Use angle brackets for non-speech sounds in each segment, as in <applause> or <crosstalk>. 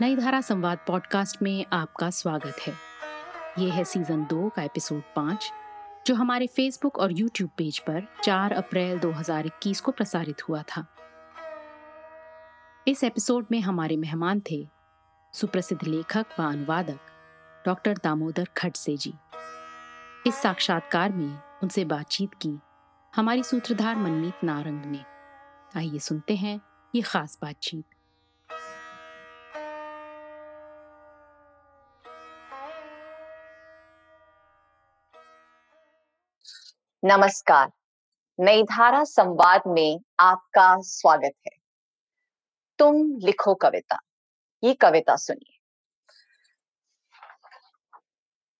नई धारा संवाद पॉडकास्ट में आपका स्वागत है। ये है सीज़न दो का एपिसोड पाँच, जो हमारे फेसबुक और यूट्यूब पेज पर 4 अप्रैल 2021 को प्रसारित हुआ था। इस एपिसोड में हमारे मेहमान थे सुप्रसिद्ध लेखक व अनुवादक डॉक्टर दामोदर खडसे जी। इस साक्षात्कार में उनसे बातचीत की हमारी सूत्रधार मनमीत नारंग ने। आइए सुनते हैं ये खास बातचीत। नमस्कार। नई धारा संवाद में आपका स्वागत है। तुम लिखो कविता। ये कविता सुनिए।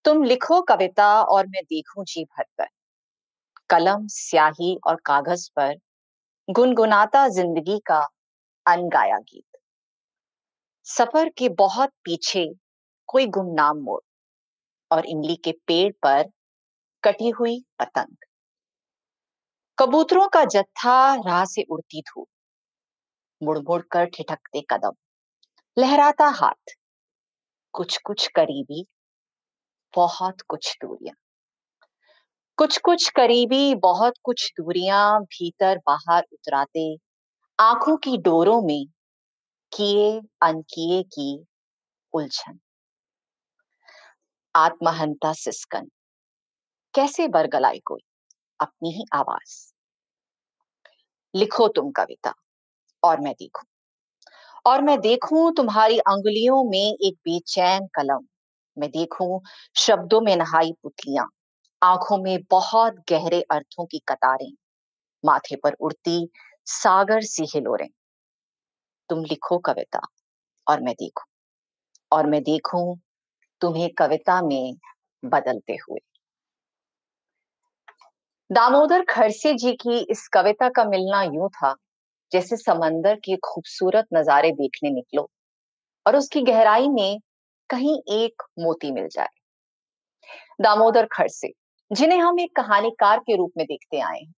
तुम लिखो कविता और मैं देखूँ जी भर भरकर कलम, स्याही और कागज़ पर गुनगुनाता ज़िंदगी का अनगाया गीत। सफ़र के बहुत पीछे कोई गुमनाम मोड़ और इमली के पेड़ पर कटी हुई पतंग। कबूतरों का जत्था राह से उड़ती धूप। मुड़ मुड़ कर ठिठकते कदम। लहराता हाथ। कुछ कुछ करीबी। बहुत कुछ दूरियाँ। कुछ कुछ करीबी, बहुत कुछ दूरियाँ भीतर बाहर उतराते आँखों की डोरों में किए, अनकिए की उलझन। आत्महंता सिस्कन। कैसे बरगलाए कोई? अपनी ही आवाज़। लिखो तुम कविता, और मैं देखूँ। और मैं देखूँ तुम्हारी अंगुलियों में एक बेचैन कलम। मैं देखूँ शब्दों में नहाई पुतलियाँ, आँखों में बहुत गहरे अर्थों की कतारें, माथे पर उड़ती सागर सी हिलोरें। तुम लिखो कविता, और मैं देखूँ। और मैं देखूँ तुम्हें कविता में बदलते हुए। दामोदर खड़से जी की इस कविता का मिलना यूँ था, जैसे समंदर के खूबसूरत नजारे देखने निकलो और उसकी गहराई में कहीं एक मोती मिल जाए। दामोदर खरसे, जिन्हें हम एक कहानीकार के रूप में देखते आए हैं,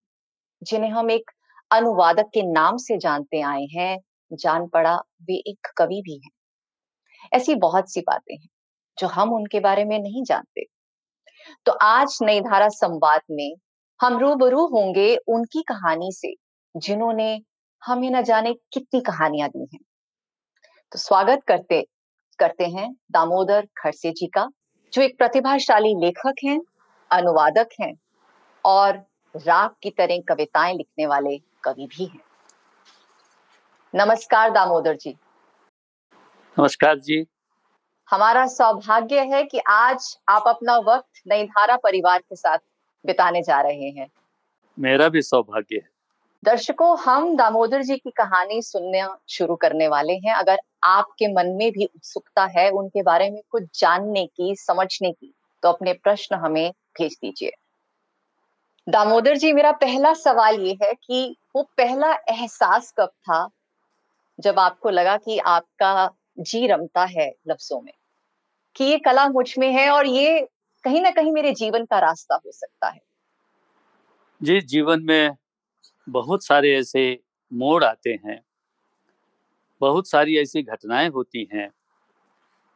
जिन्हें हम एक अनुवादक के नाम से जानते आए हैं, जान पड़ा वे एक कवि भी हैं। ऐसी बहुत सी बातें हैं, जो हम उनके बारे में नहीं जानते। तो आज नई धारा संवाद में हम रूबरू होंगे उनकी कहानी से जिन्होंने हमें न जाने कितनी कहानियाँ दी हैं। तो स्वागत करते करते हैं दामोदर खड़से जी का जो एक प्रतिभाशाली लेखक हैं अनुवादक हैं और राग की तरह कविताएँ लिखने वाले कवि भी हैं। नमस्कार दामोदर जी। नमस्कार जी। हमारा सौभाग्य है कि आज आप अपना वक्त नई धारा परिवार के साथ बिताने जा रहे हैं। मेरा भी सौभाग्य है। दर्शकों हम दामोदर जी की कहानी सुनने शुरू करने वाले हैं। अगर आपके मन में भी उत्सुकता है उनके बारे में कुछ जानने की समझने की तो अपने प्रश्न हमें भेज दीजिए। दामोदर जी मेरा पहला सवाल ये है कि वो पहला एहसास कब था जब आपको लगा कि आपका जी रमता है लफ्जों में? कि ये कला मुझमें है और ये कहीं ना कहीं मेरे जीवन का रास्ता हो सकता है। जी, जीवन में बहुत सारे ऐसे मोड़ आते हैं। बहुत सारी ऐसी घटनाएँ होती हैं,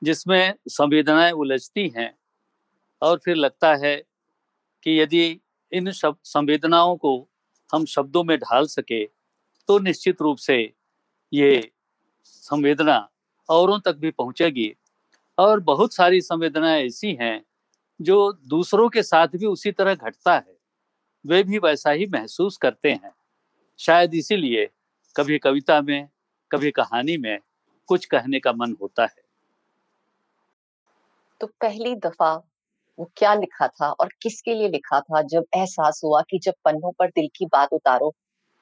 जिसमें संवेदनाएँ उलझती हैं और फिर लगता है कि यदि इन सब संवेदनाओं को हम शब्दों में ढाल सके तो निश्चित रूप से ये संवेदना औरों तक भी पहुंचेगी। और बहुत सारी संवेदनाएँ ऐसी हैं जो दूसरों के साथ भी उसी तरह घटता है वे भी वैसा ही महसूस करते हैं। शायद इसीलिए कभी कविता में कभी कहानी में कुछ कहने का मन होता है। तो पहली दफ़ा वो क्या लिखा था और किसके लिए लिखा था जब एहसास हुआ कि जब पन्नों पर दिल की बात उतारो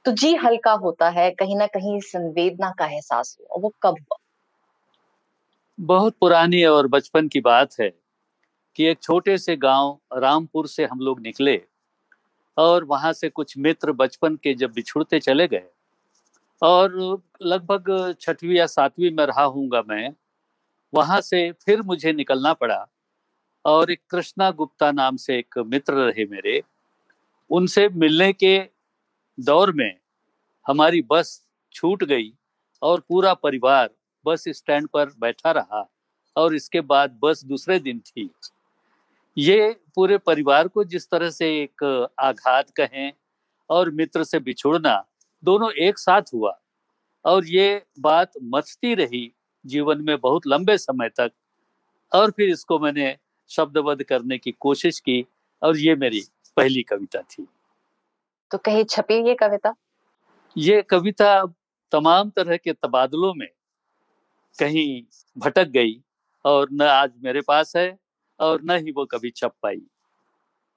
तो जी हल्का होता है कहीं ना कहीं संवेदना का एहसास हुआ वो कब हुआ? बहुत पुरानी और बचपन की बात है। कि एक छोटे से गाँव रामपुर से हम लोग निकले और वहाँ से कुछ मित्र बचपन के जब बिछुड़ते चले गए और लगभग छठवीं या सातवीं में रहा हूँगा मैं, वहाँ से फिर मुझे निकलना पड़ा और एक कृष्णा गुप्ता नाम से एक मित्र रहे मेरे। उनसे मिलने के दौर में हमारी बस छूट गई और पूरा परिवार बस स्टैंड पर बैठा रहा और इसके बाद बस दूसरे दिन थी। ये पूरे परिवार को जिस तरह से एक आघात कहें और मित्र से बिछुड़ना दोनों एक साथ हुआ। और ये बात मचती रही जीवन में बहुत लंबे समय तक। और फिर इसको मैंने शब्दबद्ध करने की कोशिश की और ये मेरी पहली कविता थी। तो कहीं छपी ये कविता? ये कविता तमाम तरह के तबादलों में कहीं भटक गई और न आज मेरे पास है और न ही वो कभी छप पाई।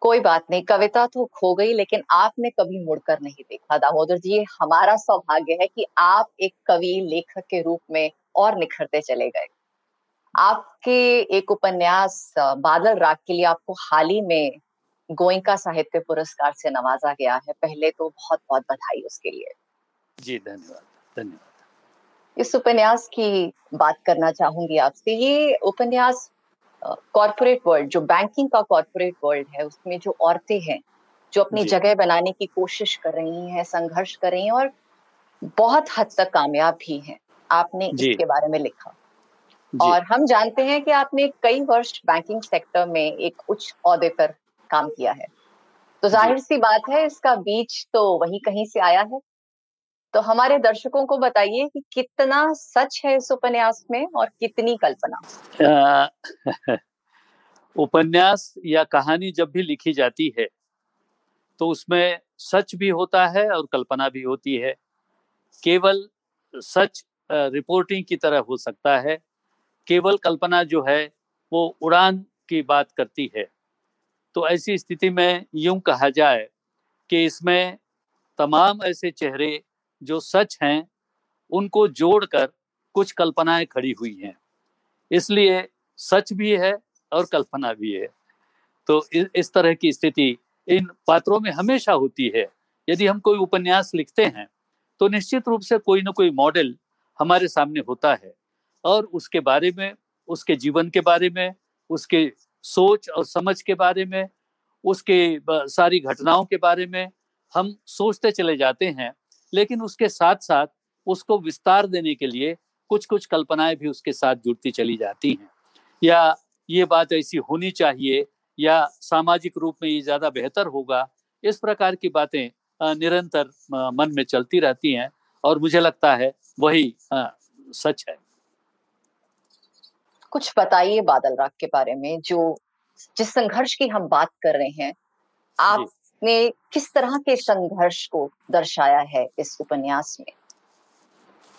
कोई बात नहीं कविता तो खो गई लेकिन आपने कभी मुड़कर नहीं देखा। दामोदर जी हमारा सौभाग्य है कि आप एक कवि लेखक के रूप में और निखरते चले गए। आपके एक उपन्यास बादल राग के लिए आपको हाल ही में गोइंका साहित्य पुरस्कार से नवाजा गया है। पहले तो बहुत बहुत बधाई उसके लिए। जी धन्यवाद धन्यवाद। इस उपन्यास की बात करना चाहूँगी आपसे। ये उपन्यास कॉरपोरेट वर्ल्ड जो बैंकिंग का कॉरपोरेट वर्ल्ड है उसमें जो औरतें हैं जो अपनी जगह बनाने की कोशिश कर रही हैं संघर्ष कर रही हैं और बहुत हद तक कामयाब भी हैं। आपने इसके बारे में लिखा। और हम जानते हैं कि आपने कई वर्ष बैंकिंग सेक्टर में एक उच्च औहदे पर काम किया है। तो ज़ाहिर सी बात है इसका बीच तो वही कहीं से आया है। तो हमारे दर्शकों को बताइए कि कितना सच है इस उपन्यास में और कितनी कल्पना? <laughs> उपन्यास या कहानी जब भी लिखी जाती है तो उसमें सच भी होता है और कल्पना भी होती है। केवल सच रिपोर्टिंग की तरह हो सकता है। केवल कल्पना जो है, वो उड़ान की बात करती है। तो ऐसी स्थिति में यूँ कहा जाए कि इसमें तमाम ऐसे चेहरे जो सच हैं, उनको जोड़कर कुछ कल्पनाएँ खड़ी हुई हैं। इसलिए सच भी है और कल्पना भी है। तो इस तरह की स्थिति इन पात्रों में हमेशा होती है। यदि हम कोई उपन्यास लिखते हैं तो निश्चित रूप से कोई ना कोई मॉडल हमारे सामने होता है और उसके बारे में, उसके जीवन के बारे में, उसके सोच और समझ के बारे में, उसके सारी घटनाओं के बारे में हम सोचते चले जाते हैं लेकिन उसके साथ साथ उसको विस्तार देने के लिए कुछ कुछ कल्पनाएँ भी उसके साथ जुड़ती चली जाती हैं। या ये बात ऐसी होनी चाहिए या सामाजिक रूप में ये ज़्यादा बेहतर होगा इस प्रकार की बातें निरंतर मन में चलती रहती हैं और मुझे लगता है वही सच है। कुछ बताइए बादल राग के बारे में जो जिस संघर्ष की हम बात कर रहे हैं आपने किस तरह के संघर्ष को दर्शाया है इस उपन्यास में?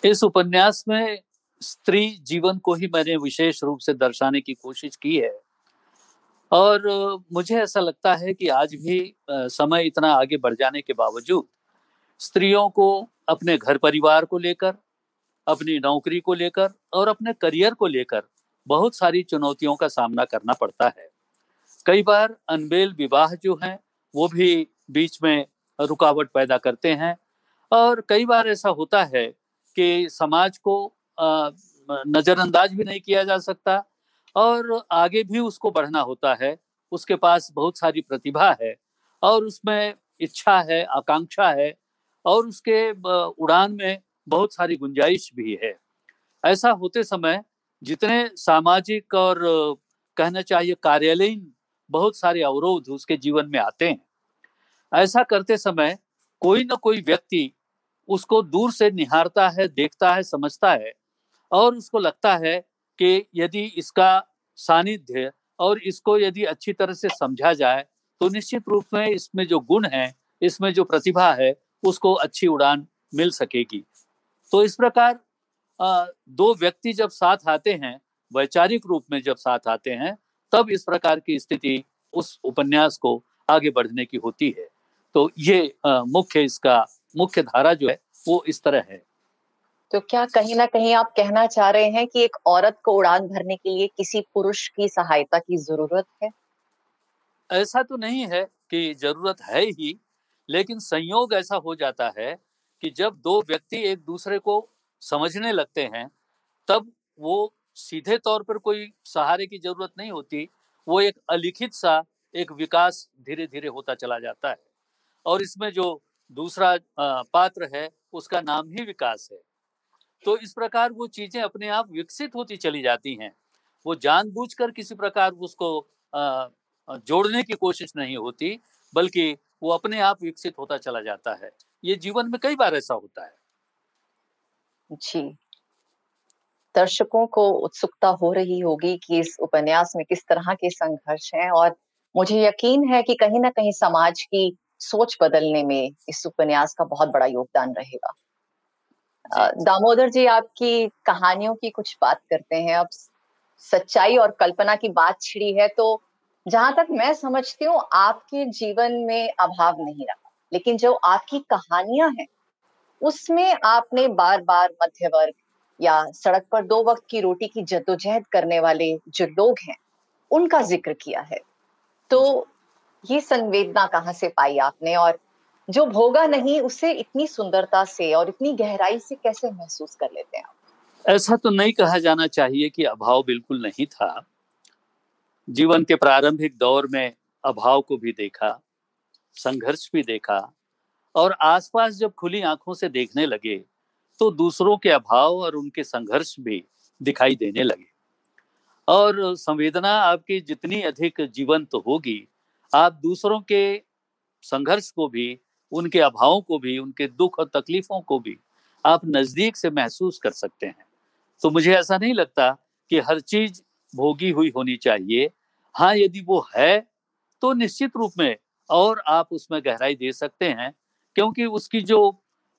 इस उपन्यास में स्त्री जीवन को ही मैंने विशेष रूप से दर्शाने की कोशिश की है। और मुझे ऐसा लगता है कि आज भी समय इतना आगे बढ़ जाने के बावजूद स्त्रियों को अपने घर परिवार को लेकर, अपनी नौकरी को लेकर और अपने करियर को लेकर बहुत सारी चुनौतियों का सामना करना पड़ता है। कई बार अनबेल विवाह जो हैं वो भी बीच में रुकावट पैदा करते हैं। और कई बार ऐसा होता है कि समाज को नज़रअंदाज भी नहीं किया जा सकता और आगे भी उसको बढ़ना होता है। उसके पास बहुत सारी प्रतिभा है और उसमें इच्छा है, आकांक्षा है और उसके उड़ान में बहुत सारी गुंजाइश भी है। ऐसा होते समय जितने सामाजिक और कहना चाहिए कार्यालयीन बहुत सारे अवरोध उसके जीवन में आते हैं। ऐसा करते समय कोई ना कोई व्यक्ति उसको दूर से निहारता है, देखता है, समझता है और उसको लगता है कि यदि इसका सानिध्य और इसको यदि अच्छी तरह से समझा जाए तो निश्चित रूप में इसमें जो गुण है, इसमें जो प्रतिभा है, उसको अच्छी उड़ान मिल सकेगी। तो इस प्रकार दो व्यक्ति जब साथ आते हैं, वैचारिक रूप में जब साथ आते हैं तब इस प्रकार की स्थिति उस उपन्यास को आगे बढ़ने की होती है। तो ये मुख्य इसका मुख्य धारा जो है वो इस तरह है। तो क्या कहीं ना कहीं आप कहना चाह रहे हैं कि एक औरत को उड़ान भरने के लिए किसी पुरुष की सहायता की ज़रूरत है? ऐसा तो नहीं है कि ज़रूरत है ही लेकिन संयोग ऐसा हो जाता है कि जब दो व्यक्ति एक दूसरे को समझने लगते हैं तब वो सीधे तौर पर कोई सहारे की ज़रूरत नहीं होती। वो एक अलिखित सा, एक विकास धीरे धीरे होता चला जाता है। और इसमें जो दूसरा पात्र है, उसका नाम ही विकास है। तो इस प्रकार वो चीज़ें अपने आप विकसित होती चली जाती हैं। वो जानबूझकर किसी प्रकार उसको जोड़ने की कोशिश नहीं होती, बल्कि वो अपने आप विकसित होता चला जाता है। ये जीवन में कई बार ऐसा होता है। जी। दर्शकों को उत्सुकता हो रही होगी कि इस उपन्यास में किस तरह के संघर्ष हैं और मुझे यकीन है कि कहीं ना कहीं समाज की सोच बदलने में इस उपन्यास का बहुत बड़ा योगदान रहेगा। दामोदर जी आपकी कहानियों की कुछ बात करते हैं। अब सच्चाई और कल्पना की बात छिड़ी है तो जहाँ तक मैं समझती हूँ आपके जीवन में अभाव नहीं रहा। लेकिन जो आपकी कहानियाँ हैं उसमें आपने बार बार मध्य वर्ग या सड़क पर दो वक्त की रोटी की जद्दोजहद करने वाले जो लोग हैं उनका ज़िक्र किया है। तो ये संवेदना कहाँ से पाई आपने? और जो भोगा नहीं उसे इतनी सुंदरता से और इतनी गहराई से कैसे महसूस कर लेते हैं आप? ऐसा तो नहीं कहा जाना चाहिए कि अभाव बिल्कुल नहीं था। जीवन के प्रारंभिक दौर में अभाव को भी देखा संघर्ष भी देखा और आसपास जब खुली आँखों से देखने लगे तो दूसरों के अभाव और उनके संघर्ष भी दिखाई देने लगे। और संवेदना आपकी जितनी अधिक जीवंत तो होगी, आप दूसरों के संघर्ष को भी, उनके अभावों को भी, उनके दुख और तकलीफों को भी आप नज़दीक से महसूस कर सकते हैं। तो मुझे ऐसा नहीं लगता कि हर चीज़ भोगी हुई होनी चाहिए। हाँ यदि वो है तो निश्चित रूप में और आप उसमें गहराई दे सकते हैं, क्योंकि उसकी जो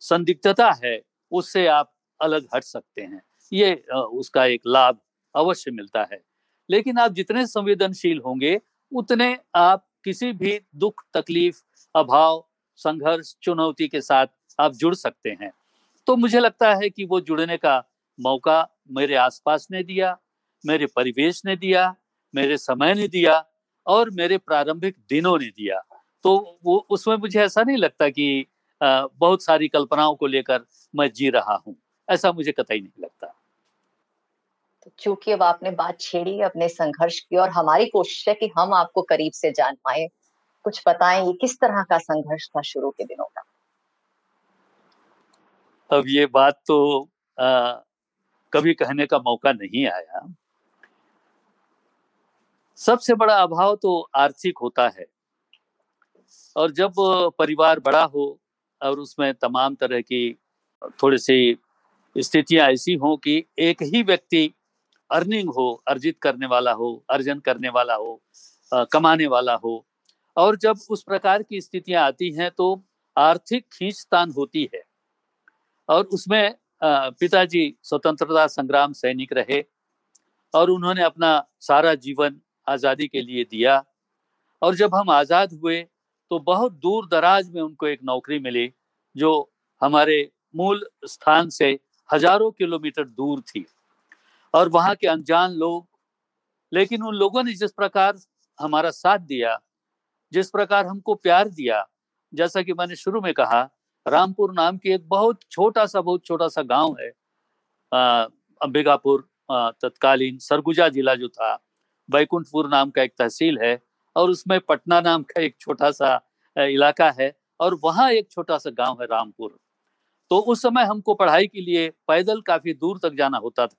संदिग्धता है उससे आप अलग हट सकते हैं। ये उसका एक लाभ अवश्य मिलता है। लेकिन आप जितने संवेदनशील होंगे, उतने आप किसी भी दुख, तकलीफ़, अभाव, संघर्ष, चुनौती के साथ आप जुड़ सकते हैं। तो मुझे लगता है कि वो जुड़ने का मौका मेरे आसपास ने दिया, मेरे परिवेश ने दिया, मेरे समय ने दिया और मेरे प्रारंभिक दिनों ने दिया। तो वो, उसमें मुझे ऐसा नहीं लगता कि बहुत सारी कल्पनाओं को लेकर मैं जी रहा हूँ। ऐसा मुझे कतई नहीं लगता। तो चूँकि अब आपने बात छेड़ी अपने संघर्ष की और हमारी कोशिश है कि हम आपको करीब से जान पाए कुछ बताएँ ये किस तरह का संघर्ष था शुरू के दिनों का? अब ये बात तो आ, कभी कहने का मौका नहीं आया। सबसे बड़ा अभाव तो आर्थिक होता है। और जब परिवार बड़ा हो और उसमें तमाम तरह की थोड़ी सी स्थितियाँ ऐसी हों कि एक ही व्यक्ति अर्निंग हो, अर्जित करने वाला हो, अर्जन करने वाला हो कमाने वाला हो। और जब उस प्रकार की स्थितियाँ आती हैं तो आर्थिक खींचतान होती है। और उसमें पिताजी स्वतंत्रता संग्राम सैनिक रहे और उन्होंने अपना सारा जीवन आज़ादी के लिए दिया। और जब हम आज़ाद हुए तो बहुत दूर दराज में उनको एक नौकरी मिली, जो हमारे मूल स्थान से हज़ारों किलोमीटर दूर थी। और वहाँ के अनजान लोग, लेकिन उन लोगों ने जिस प्रकार हमारा साथ दिया, जिस प्रकार हमको प्यार दिया, जैसा कि मैंने शुरू में कहा, रामपुर नाम की एक बहुत छोटा सा बहुत छोटा सा गाँव है अंबिकापुर तत्कालीन सरगुजा जिला जो था, बैकुंठपुर नाम का एक तहसील है और उसमें पटना नाम का एक छोटा सा इलाका है और वहाँ एक छोटा सा गाँव है रामपुर। तो उस समय हमको पढ़ाई के लिए पैदल काफ़ी दूर तक जाना होता था।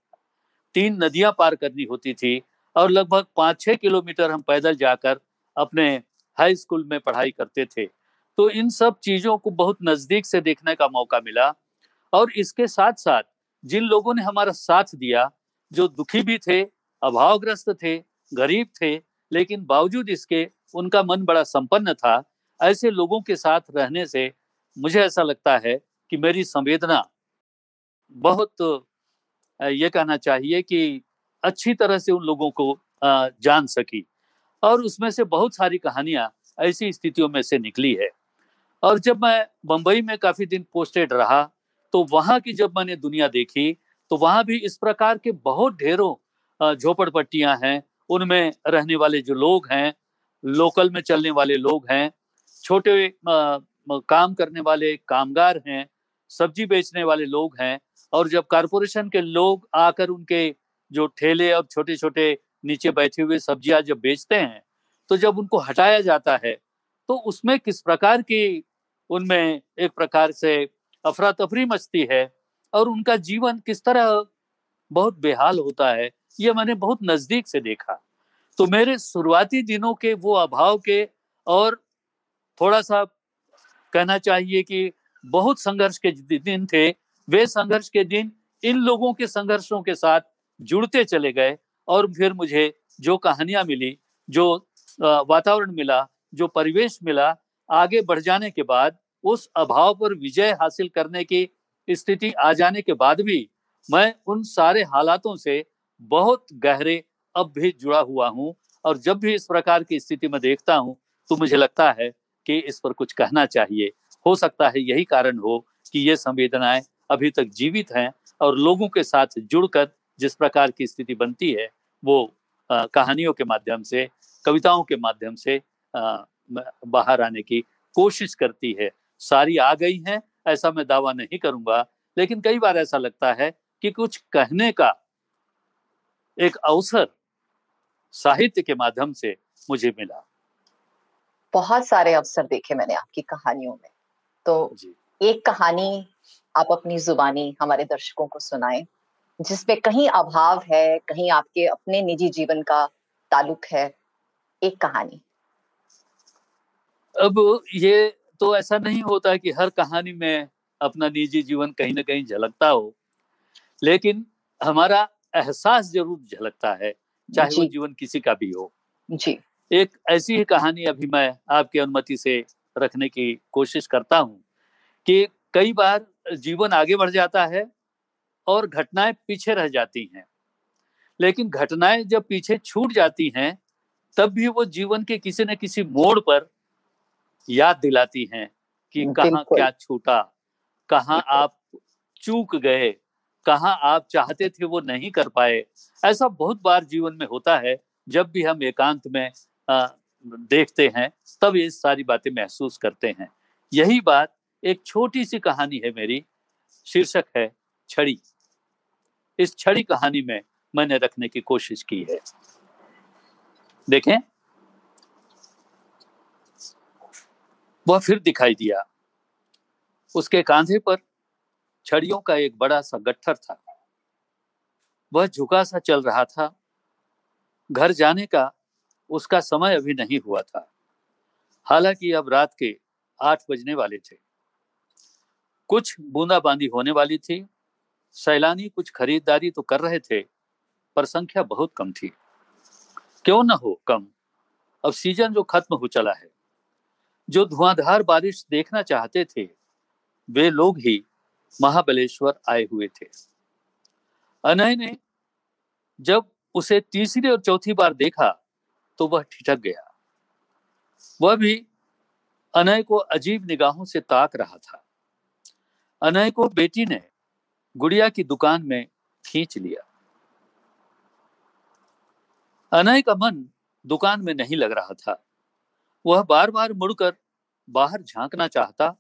तीन नदियाँ पार करनी होती थी और लगभग पाँच छः किलोमीटर हम पैदल जाकर अपने हाई स्कूल में पढ़ाई करते थे। तो इन सब चीज़ों को बहुत नज़दीक से देखने का मौका मिला और इसके साथ साथ जिन लोगों ने हमारा साथ दिया, जो दुखी भी थे, अभावग्रस्त थे, गरीब थे लेकिन बावजूद इसके उनका मन बड़ा संपन्न था। ऐसे लोगों के साथ रहने से मुझे ऐसा लगता है कि मेरी संवेदना बहुत ये कहना चाहिए कि अच्छी तरह से उन लोगों को जान सकी और उसमें से बहुत सारी कहानियाँ ऐसी स्थितियों में से निकली है। और जब मैं बम्बई में काफ़ी दिन पोस्टेड रहा तो वहाँ की जब मैंने दुनिया देखी तो वहाँ भी इस प्रकार के बहुत ढेरों झोपड़पट्टियाँ हैं उनमें रहने वाले जो लोग हैं लोकल में चलने वाले लोग हैं, छोटे काम करने वाले कामगार हैं, सब्ज़ी बेचने वाले लोग हैं और जब कारपोरेशन के लोग आकर उनके जो ठेले और छोटे छोटे नीचे बैठे हुए सब्ज़ियाँ जब बेचते हैं तो जब उनको हटाया जाता है तो उसमें किस प्रकार की उनमें एक प्रकार से अफरा तफरी मचती है और उनका जीवन किस तरह बहुत बेहाल होता है ये मैंने बहुत नज़दीक से देखा। तो मेरे शुरुआती दिनों के वो अभाव के और थोड़ा सा कहना चाहिए कि बहुत संघर्ष के दिन थे। वे संघर्ष के दिन इन लोगों के संघर्षों के साथ जुड़ते चले गए और फिर मुझे जो कहानियाँ मिली, जो वातावरण मिला, जो परिवेश मिला, आगे बढ़ जाने के बाद उस अभाव पर विजय हासिल करने की स्थिति आ जाने के बाद भी मैं उन सारे हालातों से बहुत गहरे अब भी जुड़ा हुआ हूँ और जब भी इस प्रकार की स्थिति में देखता हूँ तो मुझे लगता है कि इस पर कुछ कहना चाहिए। हो सकता है यही कारण हो कि ये संवेदनाएँ अभी तक जीवित हैं और लोगों के साथ जुड़कर जिस प्रकार की स्थिति बनती है वो आ, कहानियों के माध्यम से कविताओं के माध्यम से आ, बाहर आने की कोशिश करती है। सारी आ गई हैं ऐसा मैं दावा नहीं करूँगा लेकिन कई बार ऐसा लगता है कि कुछ कहने का एक अवसर साहित्य के माध्यम से मुझे मिला। बहुत सारे अवसर देखे मैंने आपकी कहानियों में। तो एक कहानी आप अपनी जुबानी हमारे दर्शकों को सुनाएँ जिसमें कहीं अभाव है कहीं आपके अपने निजी जीवन का ताल्लुक है एक कहानी। अब ये तो ऐसा नहीं होता कि हर कहानी में अपना निजी जीवन कहीं ना कहीं झलकता हो लेकिन हमारा एहसास ज़रूर झलकता है चाहे वो जीवन किसी का भी हो। जी। एक ऐसी ही कहानी अभी मैं आपकी अनुमति से रखने की कोशिश करता हूँ कि कई बार जीवन आगे बढ़ जाता है और घटनाएँ पीछे रह जाती हैं। लेकिन घटनाएँ जब पीछे छूट जाती हैं तब भी वो जीवन के किसी न किसी मोड़ पर याद दिलाती हैं कि कहाँ क्या छूटा कहाँ आप चूक गए कहाँ आप चाहते थे वो नहीं कर पाए। ऐसा बहुत बार जीवन में होता है जब भी हम एकांत में आ, देखते हैं तब ये सारी बातें महसूस करते हैं। यही बात एक छोटी सी कहानी है मेरी शीर्षक है छड़ी। इस छड़ी कहानी में मैंने रखने की कोशिश की है। देखें। वह फिर दिखाई दिया। उसके कांधे पर छड़ियों का एक बड़ा सा गट्ठर था। वह झुका सा चल रहा था। घर जाने का उसका समय अभी नहीं हुआ था। हालाँकि अब रात के आठ बजने वाले थे। कुछ बूंदाबांदी होने वाली थी। सैलानी कुछ खरीदारी तो कर रहे थे, पर संख्या बहुत कम थी। क्यों न हो कम? अब सीज़न जो खत्म हो चला है। जो धुआंधार बारिश देखना चाहते थे, वे लोग ही महाबलेश्वर आए हुए थे। अनय ने जब उसे तीसरी और चौथी बार देखा तो वह ठिठक गया। वह भी अनय को अजीब निगाहों से ताक रहा था। अनय को बेटी ने गुड़िया की दुकान में खींच लिया। अनय का मन दुकान में नहीं लग रहा था। वह बार बार मुड़कर बाहर झांकना चाहता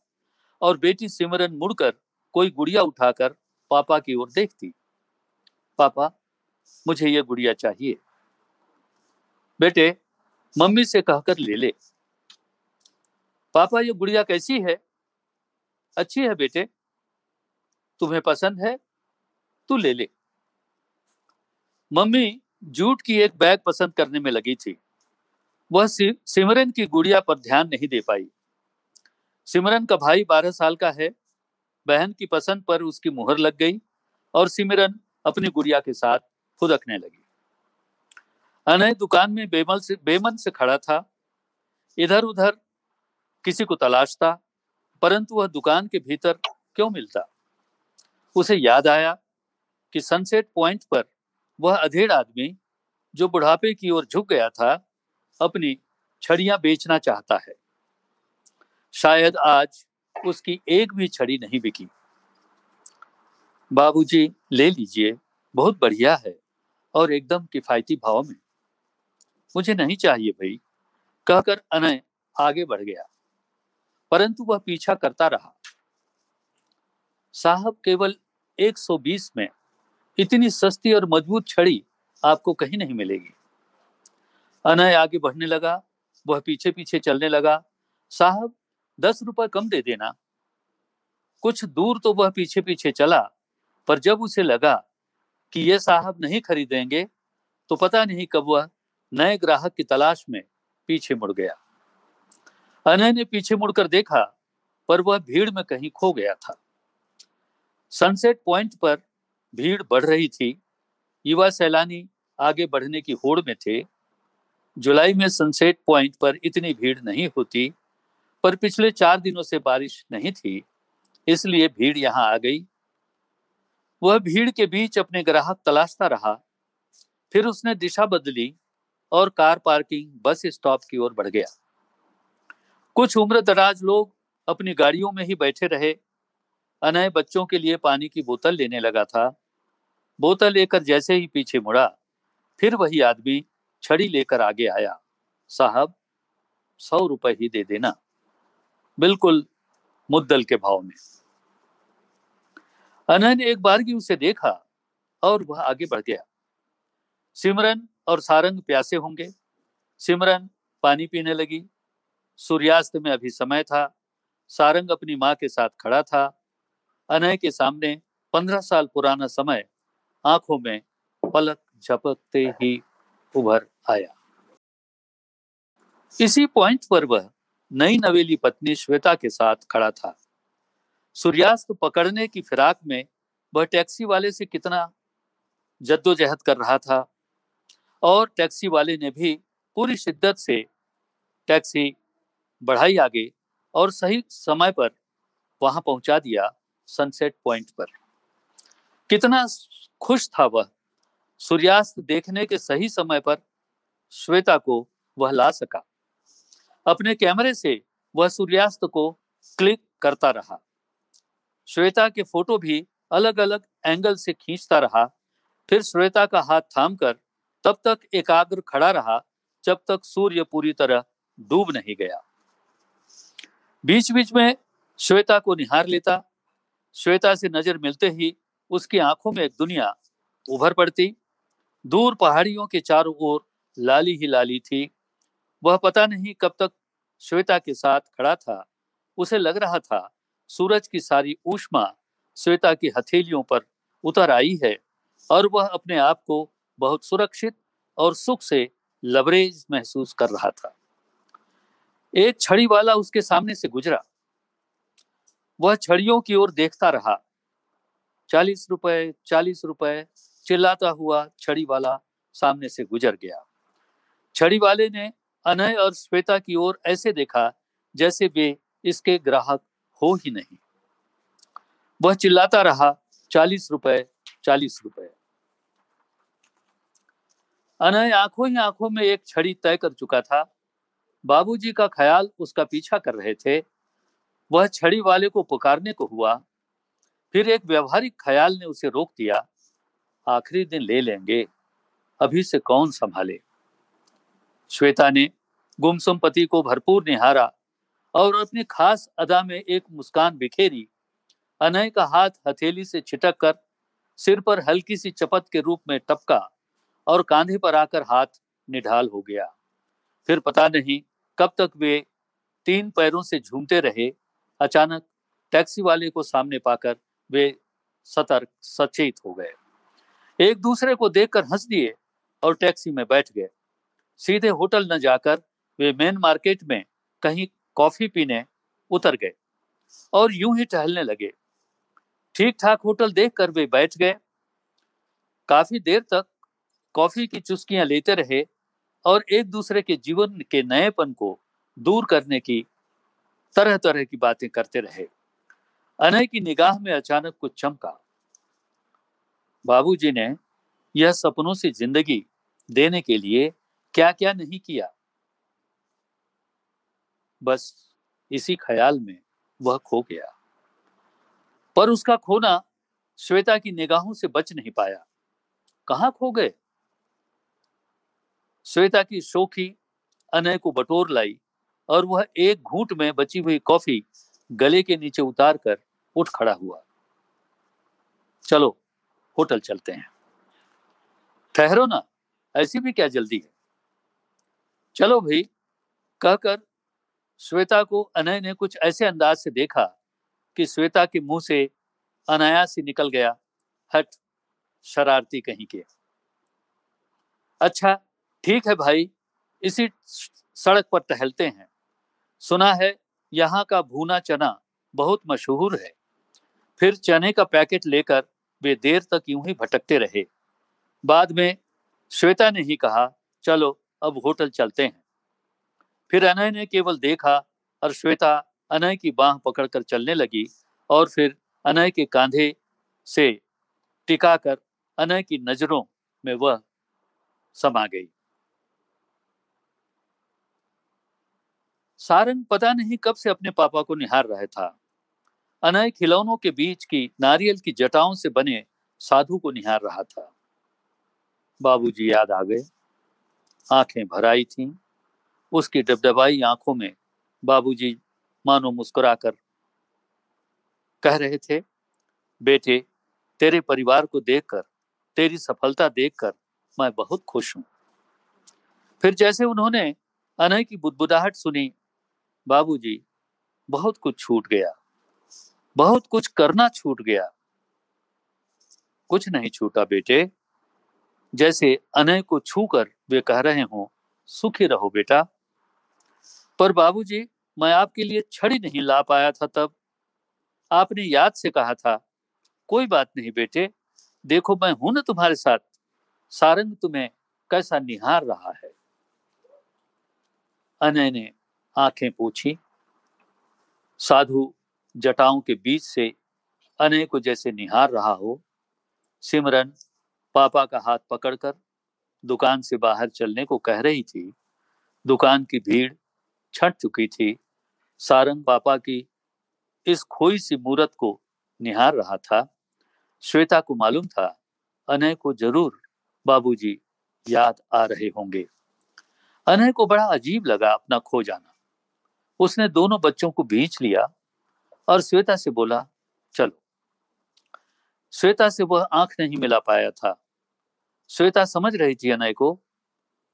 और बेटी सिमरन मुड़कर कोई गुड़िया उठाकर पापा की ओर देखती। पापा, मुझे ये गुड़िया चाहिए। बेटे, मम्मी से कहकर ले ले। पापा, ये गुड़िया कैसी है? अच्छी है बेटे। तुम्हें पसंद है? तू ले ले। मम्मी जूट की एक बैग पसंद करने में लगी थी। वह सिमरन की गुड़िया पर ध्यान नहीं दे पाई। सिमरन का भाई बारह साल का है। बहन की पसंद पर उसकी मुहर लग गई और सिमरन अपनी गुड़िया के साथ फुदकने लगी। अनय दुकान में बेमल से, बेमन से खड़ा था। इधर उधर किसी को तलाशता, परंतु वह दुकान के भीतर क्यों मिलता? उसे याद आया कि सनसेट पॉइंट पर वह अधेड़ आदमी, जो बुढ़ापे की ओर झुक गया था, अपनी छड़ियाँ बेचना चाहता है। शायद आज उसकी एक भी छड़ी नहीं बिकी। बाबूजी, ले लीजिए, बहुत बढ़िया है और एकदम किफायती भाव में। मुझे नहीं चाहिए भाई, कहकर अनय आगे बढ़ गया। परंतु वह पीछा करता रहा। साहब, केवल 120 में इतनी सस्ती और मज़बूत छड़ी आपको कहीं नहीं मिलेगी। अनय आगे बढ़ने लगा, वह पीछे पीछे चलने लगा। साहब दस रुपए कम दे देना। कुछ दूर तो वह पीछे पीछे चला, पर जब उसे लगा कि ये साहब नहीं खरीदेंगे तो पता नहीं कब वह नए ग्राहक की तलाश में पीछे मुड़ गया। अनय ने पीछे मुड़कर देखा, पर वह भीड़ में कहीं खो गया था। सनसेट पॉइंट पर भीड़ बढ़ रही थी। युवा सैलानी आगे बढ़ने की होड़ में थे। जुलाई में सनसेट पॉइंट पर इतनी भीड़ नहीं होती पर पिछले चार दिनों से बारिश नहीं थी, इसलिए भीड़ यहाँ आ गई। वह भीड़ के बीच अपने ग्राहक तलाशता रहा। फिर उसने दिशा बदली और कार पार्किंग बस स्टॉप की ओर बढ़ गया। कुछ उम्र दराज लोग अपनी गाड़ियों में ही बैठे रहे। अनय बच्चों के लिए पानी की बोतल लेने लगा था। बोतल लेकर जैसे ही पीछे मुड़ा, फिर वही आदमी छड़ी लेकर आगे आया। साहब, सौ रुपए ही दे देना। बिल्कुल मुद्दल के भाव में। अनय ने एक बार की उसे देखा और वह आगे बढ़ गया। सिमरन और सारंग प्यासे होंगे। सिमरन पानी पीने लगी। सूर्यास्त में अभी समय था। सारंग अपनी माँ के साथ खड़ा था। अनय के सामने पंद्रह साल पुराना समय आँखों में पलक झपकते ही उभर आया। इसी पॉइंट पर वह नई नवेली पत्नी श्वेता के साथ खड़ा था। सूर्यास्त पकड़ने की फिराक में वह टैक्सी वाले से कितना जद्दोजहद कर रहा था और टैक्सी वाले ने भी पूरी शिद्दत से टैक्सी बढ़ाई आगे और सही समय पर वहाँ पहुँचा दिया सनसेट पॉइंट पर। कितना खुश था वह। सूर्यास्त देखने के सही समय पर श्वेता को वह ला सका। अपने कैमरे से वह सूर्यास्त को क्लिक करता रहा। श्वेता के फ़ोटो भी अलग अलग एंगल से खींचता रहा। फिर श्वेता का हाथ थामकर तब तक एकाग्र खड़ा रहा जब तक सूर्य पूरी तरह डूब नहीं गया। बीच बीच में श्वेता को निहार लेता। श्वेता से नज़र मिलते ही उसकी आँखों में एक दुनिया उभर पड़ती। दूर पहाड़ियों के चारों ओर लाली ही लाली थी। वह पता नहीं कब तक श्वेता के साथ खड़ा था। उसे लग रहा था, सूरज की सारी ऊष्मा श्वेता की हथेलियों पर उतर आई है और वह अपने आप को बहुत सुरक्षित और सुख से लबरेज महसूस कर रहा था। एक छड़ी वाला उसके सामने से गुजरा। वह छड़ियों की ओर देखता रहा। चालीस रुपए चालीस रुपए, चिल्लाता हुआ छड़ी वाला सामने से गुजर गया। छड़ी वाले ने अनय और श्वेता की ओर ऐसे देखा, जैसे वे इसके ग्राहक हो ही नहीं। वह चिल्लाता रहा, चालीस रुपए चालीस रुपए। अनय आँखों ही आँखों में एक छड़ी तय कर चुका था। बाबूजी का ख्याल उसका पीछा कर रहे थे। वह छड़ी वाले को पुकारने को हुआ। फिर एक व्यवहारिक ख्याल ने उसे रोक दिया। आखिरी दिन ले लेंगे। अभी से कौन संभाले? श्वेता ने गुमसुम पति को भरपूर निहारा और अपनी खास अदा में एक मुस्कान बिखेरी। अनय का हाथ हथेली से छिटक कर सिर पर हल्की सी चपत के रूप में टपका और कांधे पर आकर हाथ निढाल हो गया। फिर पता नहीं कब तक वे तीन पैरों से झूमते रहे। अचानक टैक्सी वाले को सामने पाकर वे सतर्क, सचेत हो गए। एक दूसरे को देखकर हंस दिए और टैक्सी में बैठ गए। सीधे होटल न जाकर वे मेन मार्केट में कहीं कॉफ़ी पीने उतर गए और यूँ ही टहलने लगे। ठीक ठाक होटल देखकर वे बैठ गए। काफ़ी देर तक कॉफ़ी की चुस्कियाँ लेते रहे और एक दूसरे के जीवन के नएपन को दूर करने की तरह तरह की बातें करते रहे। अनय की निगाह में अचानक कुछ चमका। बाबूजी ने यह सपनों से ज़िंदगी देने के लिए क्या क्या नहीं किया। बस इसी ख्याल में वह खो गया। पर उसका खोना श्वेता की निगाहों से बच नहीं पाया। कहा खो गए? श्वेता की शोखी अनय को बटोर लाई और वह एक घूट में बची हुई कॉफ़ी गले के नीचे उतार कर उठ खड़ा हुआ। चलो, होटल चलते हैं। ठहरो ना, ऐसी भी क्या जल्दी है? चलो भाई, कहकर श्वेता को अनय ने कुछ ऐसे अंदाज से देखा कि श्वेता के मुँह से अनायास ही निकल गया, हट, शरारती कहीं के। अच्छा ठीक है भाई, इसी सड़क पर टहलते हैं। सुना है, यहाँ का भूना चना बहुत मशहूर है। फिर चने का पैकेट लेकर वे देर तक यूँ ही भटकते रहे। बाद में श्वेता ने ही कहा, चलो अब होटल चलते हैं। फिर अनय ने केवल देखा और श्वेता अनय की बाह पकड़कर चलने लगी और फिर अनय के कांधे से टिकाकर अनय की नज़रों में वह समा गई। सारंग पता नहीं कब से अपने पापा को निहार रहा था। अनय खिलौनों के बीच की नारियल की जटाओं से बने साधु को निहार रहा था। बाबूजी याद आ गए? आँखें भराई थीं। उसकी डबडबाई आँखों में बाबूजी मानो मुस्कुराकर कह रहे थे, बेटे, तेरे परिवार को देखकर, तेरी सफलता देखकर मैं बहुत खुश हूँ। फिर जैसे उन्होंने अनय की बुदबुदाहट सुनी, बाबूजी, बहुत कुछ छूट गया। बहुत कुछ करना छूट गया। कुछ नहीं छूटा बेटे। जैसे अनय को छूकर वे कह रहे हो, सुखी रहो बेटा। पर बाबूजी, मैं आपके लिए छड़ी नहीं ला पाया था तब। आपने याद से कहा था, कोई बात नहीं बेटे, देखो मैं हूँ ना तुम्हारे साथ। सारंग तुम्हें कैसा निहार रहा है? अनय ने आँखें पूछी। साधु जटाओं के बीच से अनय को जैसे निहार रहा हो, सिमरन पापा का हाथ पकड़कर दुकान से बाहर चलने को कह रही थी। दुकान की भीड़ छट चुकी थी। सारंग पापा की इस खोई सी मूरत को निहार रहा था। श्वेता को मालूम था, अनय को ज़रूर बाबूजी याद आ रहे होंगे। अनय को बड़ा अजीब लगा अपना खो जाना। उसने दोनों बच्चों को बीच लिया और श्वेता से बोला, चलो। श्वेता से वह आँख नहीं मिला पाया था। श्वेता, समझ रही थी अनय को?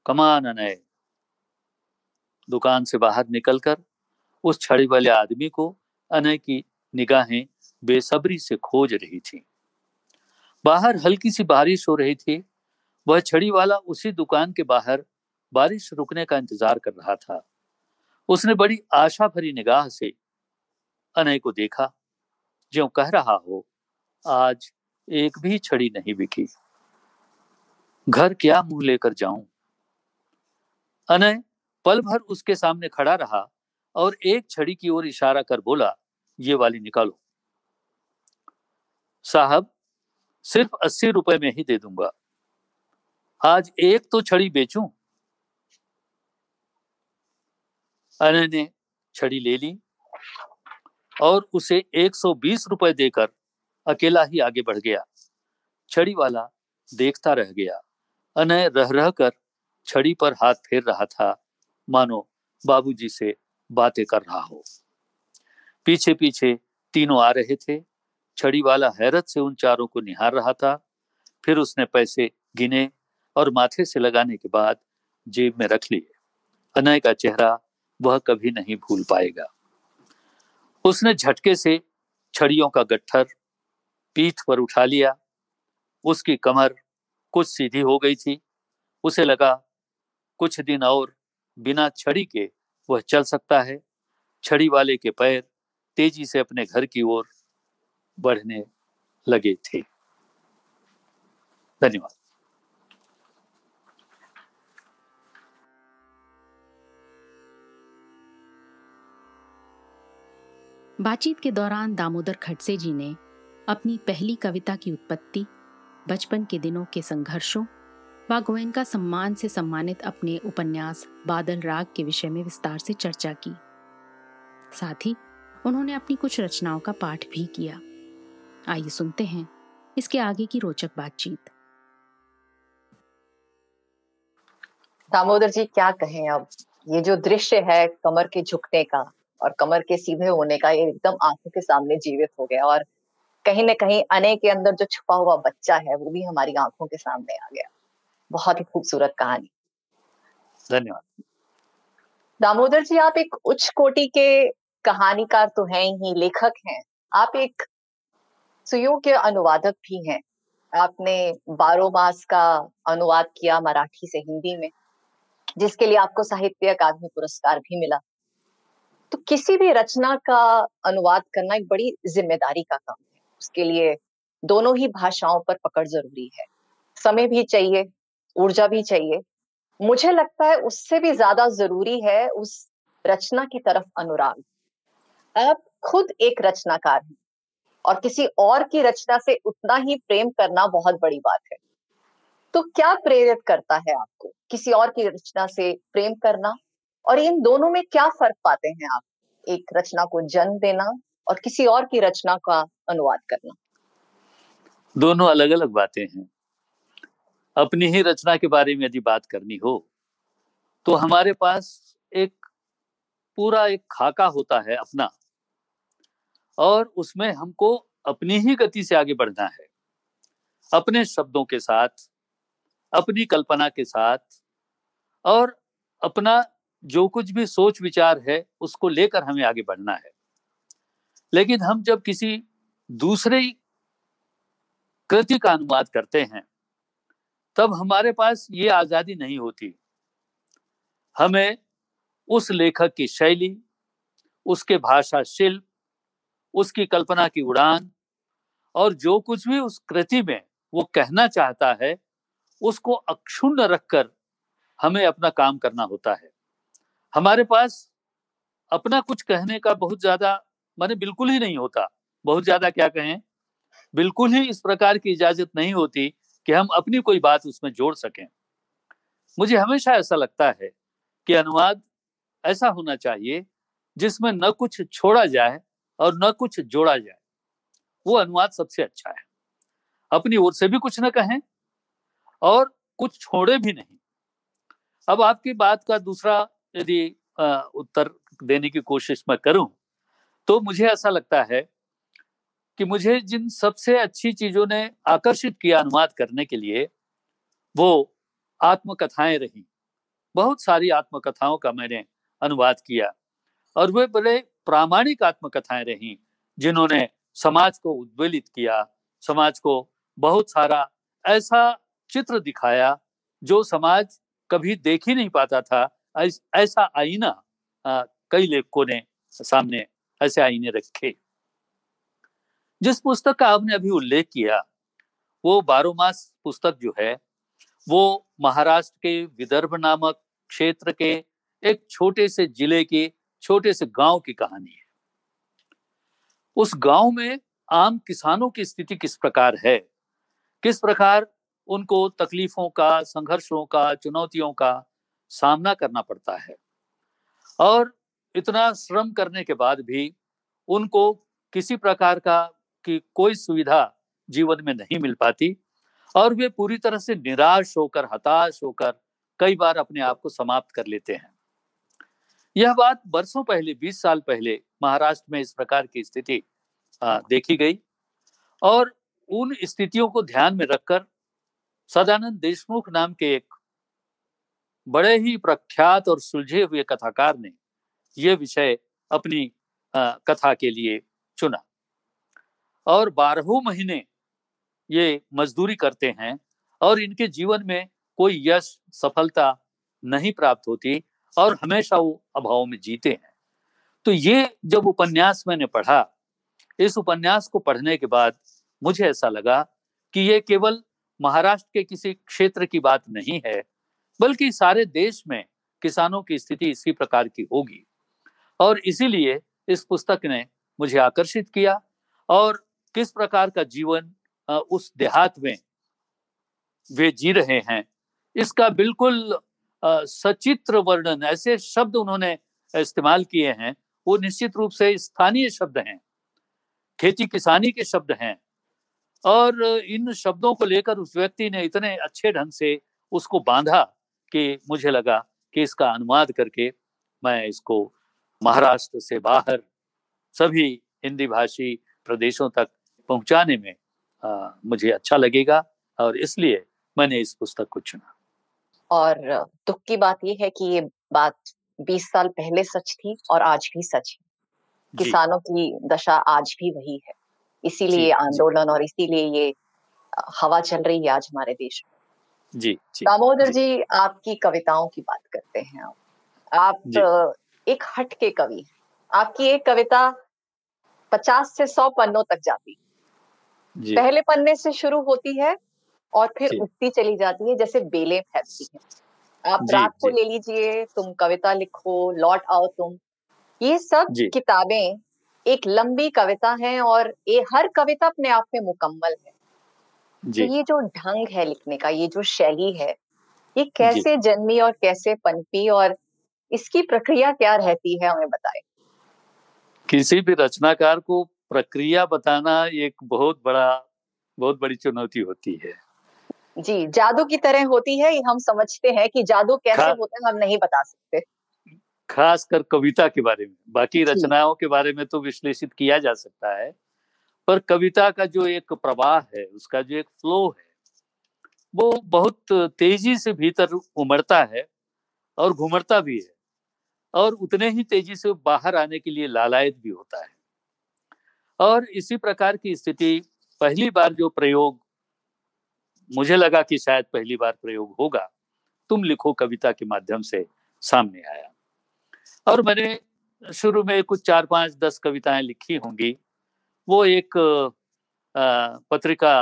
कमान अनय। दुकान से बाहर निकलकर उस छड़ी वाले आदमी को अनय की निगाहें बेसब्री से खोज रही थी। बाहर हल्की सी बारिश हो रही थी। वह छड़ी वाला उसी दुकान के बाहर बारिश रुकने का इंतज़ार कर रहा था। उसने बड़ी आशा भरी निगाह से अनय को देखा। जो कह रहा हो, आज एक भी छड़ी नहीं बिकी। घर क्या मुँह लेकर जाऊँ? अनय पल भर उसके सामने खड़ा रहा और एक छड़ी की ओर इशारा कर बोला, ये वाली निकालो। साहब, सिर्फ़ अस्सी रुपए में ही दे दूँगा। आज एक तो छड़ी बेचूं? अनय ने छड़ी ले ली और उसे 120 रुपए देकर अकेला ही आगे बढ़ गया। छड़ी वाला देखता रह गया। अनय रह रह कर छड़ी पर हाथ फेर रहा था। मानो, बाबूजी से बातें कर रहा हो। पीछे पीछे तीनों आ रहे थे। छड़ी वाला हैरत से उन चारों को निहार रहा था। फिर उसने पैसे गिने और माथे से लगाने के बाद जेब में रख लिए। अनय का चेहरा वह कभी नहीं भूल पाएगा। उसने झटके से छड़ियों का गट्ठर पीठ पर उठा लिया। उसकी कमर कुछ सीधी हो गई थी। उसे लगा, कुछ दिन और बिना छड़ी के वह चल सकता है। छड़ी वाले के पैर तेज़ी से अपने घर की ओर बढ़ने लगे थे। धन्यवाद। बातचीत के दौरान दामोदर खड़से जी ने अपनी पहली कविता की उत्पत्ति बचपन के दिनों के संघर्षों व गोयनका सम्मान से सम्मानित अपने उपन्यास बादल राग के विषय में विस्तार से चर्चा की। साथ ही उन्होंने अपनी कुछ रचनाओं का पाठ भी किया। आइए सुनते हैं इसके आगे की रोचक बातचीत। दामोदर जी, क्या कहें अब? ये जो दृश्य है कमर के झुकने का और कमर के सीधे होने का, ये एकदम आँखों के सामने जीवित हो गया और कहीं ना कहीं अने के अंदर जो छुपा हुआ बच्चा है वो भी हमारी आँखों के सामने आ गया। बहुत ही खूबसूरत कहानी। धन्यवाद। दामोदर जी आप एक उच्च कोटि के कहानीकार तो हैं ही लेखक हैं। आप एक सुयोग्य अनुवादक भी हैं। आपने बारो मास का अनुवाद किया मराठी से हिंदी में जिसके लिए आपको साहित्य अकादमी पुरस्कार भी मिला। तो किसी भी रचना का अनुवाद करना एक बड़ी ज़िम्मेदारी का काम है। उसके लिए दोनों ही भाषाओं पर पकड़ ज़रूरी है। समय भी चाहिए, ऊर्जा भी चाहिए। मुझे लगता है उससे भी ज़्यादा ज़रूरी है उस रचना की तरफ़ अनुराग। आप खुद एक रचनाकार हैं और किसी और की रचना से उतना ही प्रेम करना बहुत बड़ी बात है। तो क्या प्रेरित करता है आपको किसी और की रचना से प्रेम करना? और इन दोनों में क्या फ़र्क पाते हैं आप? एक रचना को जन्म देना और किसी और की रचना का अनुवाद करना। दोनों अलग अलग बातें हैं। अपनी ही रचना के बारे में यदि बात करनी हो तो हमारे पास एक पूरा एक खाका होता है अपना, और उसमें हमको अपनी ही गति से आगे बढ़ना है। अपने शब्दों के साथ, अपनी कल्पना के साथ, और अपना जो कुछ भी सोच विचार है, उसको लेकर हमें आगे बढ़ना है। लेकिन हम जब किसी दूसरे कृति का अनुवाद करते हैं, तब हमारे पास ये आज़ादी नहीं होती। हमें उस लेखक की शैली, उसके भाषा शिल्प, उसकी कल्पना की उड़ान और जो कुछ भी उस कृति में वो कहना चाहता है, उसको अक्षुण्ण रखकर हमें अपना काम करना होता है। हमारे पास अपना कुछ कहने का बहुत ज़्यादा माने बिल्कुल ही नहीं होता। बहुत ज़्यादा क्या कहें बिल्कुल ही इस प्रकार की इजाज़त नहीं होती कि हम अपनी कोई बात उसमें जोड़ सकें। मुझे हमेशा ऐसा लगता है कि अनुवाद ऐसा होना चाहिए जिसमें न कुछ छोड़ा जाए और न कुछ जोड़ा जाए। वो अनुवाद सबसे अच्छा है। अपनी ओर से भी कुछ न कहें और कुछ छोड़े भी नहीं। अब आपकी बात का दूसरा यदि उत्तर देने की कोशिश मैं करूँ तो मुझे ऐसा लगता है कि मुझे जिन सबसे अच्छी चीज़ों ने आकर्षित किया अनुवाद करने के लिए, वो आत्मकथाएँ रही। बहुत सारी आत्मकथाओं का मैंने अनुवाद किया और वे बड़े प्रामाणिक आत्मकथाएँ रही, जिन्होंने समाज को उद्वेलित किया, समाज को बहुत सारा ऐसा चित्र दिखाया, जो समाज कभी देख ही नहीं पाता था, ऐसा आईना कई लेखकों ने सामने ऐसे आईने रखे। जिस पुस्तक का आपने अभी उल्लेख किया, वो बारो मास पुस्तक जो है, वो महाराष्ट्र के विदर्भ नामक क्षेत्र के एक छोटे से ज़िले के, छोटे से गाँव की कहानी है। उस गाँव में आम किसानों की स्थिति किस प्रकार है? किस प्रकार उनको तकलीफों का, संघर्षों का, चुनौतियों का सामना करना पड़ता है? और इतना श्रम करने के बाद भी उनको किसी प्रकार का की कोई सुविधा जीवन में नहीं मिल पाती और वे पूरी तरह से निराश होकर, हताश होकर कई बार अपने आप को समाप्त कर लेते हैं। यह बात बरसों पहले 20 साल पहले महाराष्ट्र में इस प्रकार की स्थिति देखी गई और उन स्थितियों को ध्यान में रखकर सदानंद देशमुख नाम के एक बड़े ही प्रख्यात और सुलझे हुए कथाकार ने यह विषय अपनी कथा के लिए चुना। और बारहों महीने ये मजदूरी करते हैं और इनके जीवन में कोई यश, सफलता नहीं प्राप्त होती और हमेशा वो अभाव में जीते हैं। तो ये जब उपन्यास मैंने पढ़ा, इस उपन्यास को पढ़ने के बाद मुझे ऐसा लगा कि ये केवल महाराष्ट्र के किसी क्षेत्र की बात नहीं है, बल्कि सारे देश में किसानों की स्थिति इसी प्रकार की होगी। और इसीलिए इस पुस्तक ने मुझे आकर्षित किया और किस प्रकार का जीवन उस देहात में वे जी रहे हैं, इसका बिल्कुल सचित्र वर्णन, ऐसे शब्द उन्होंने इस्तेमाल किए हैं, वो निश्चित रूप से स्थानीय शब्द हैं, खेती किसानी के शब्द हैं और इन शब्दों को लेकर उस व्यक्ति ने इतने अच्छे ढंग से उसको बांधा कि मुझे लगा कि इसका अनुवाद करके मैं इसको महाराष्ट्र से बाहर सभी हिंदी भाषी प्रदेशों तक पहुँचाने में आ, मुझे अच्छा लगेगा और इसलिए मैंने इस पुस्तक को चुना। और दुख की बात यह है कि ये बात 20 साल पहले सच थी और आज भी सच है। किसानों की दशा आज भी वही है। इसीलिए आंदोलन और इसीलिए ये हवा चल रही है आज हमारे देश में। जी, दामोदर जी, जी आपकी कविताओं की बात करते हैं आप। एक हट के कवि। आपकी एक कविता पचास से सौ पन्नों तक जाती। जी. पहले पन्ने से शुरू होती है और फिर उठती चली जाती है जैसे बेले फैलती है। आप रात को ले लीजिए तुम कविता लिखो लौट आओ तुम। ये सब किताबें एक लंबी कविता है और ये हर कविता अपने आप में मुकम्मल है। तो ये जो ढंग है लिखने का ये जो शैली है ये कैसे जन्मी और कैसे पनपी और इसकी प्रक्रिया क्या रहती है हमें बताए। किसी भी रचनाकार को प्रक्रिया बताना एक बहुत बड़ा बहुत बड़ी चुनौती होती है। जी जादू की तरह होती है हम समझते हैं कि जादू कैसे होता है हम नहीं बता सकते। खासकर कविता के बारे में। बाकी रचनाओं के बारे में तो विश्लेषित किया जा सकता है पर कविता का जो एक प्रवाह है उसका जो एक फ्लो है वो बहुत तेज़ी से भीतर उमड़ता है और घुमड़ता भी है। और उतने ही तेज़ी से बाहर आने के लिए लालायत भी होता है। और इसी प्रकार की स्थिति पहली बार जो प्रयोग मुझे लगा कि शायद पहली बार प्रयोग होगा, तुम लिखो कविता के माध्यम से सामने आया। और मैंने शुरू में कुछ चार पाँच दस कविताएँ लिखी होंगी। वो एक पत्रिका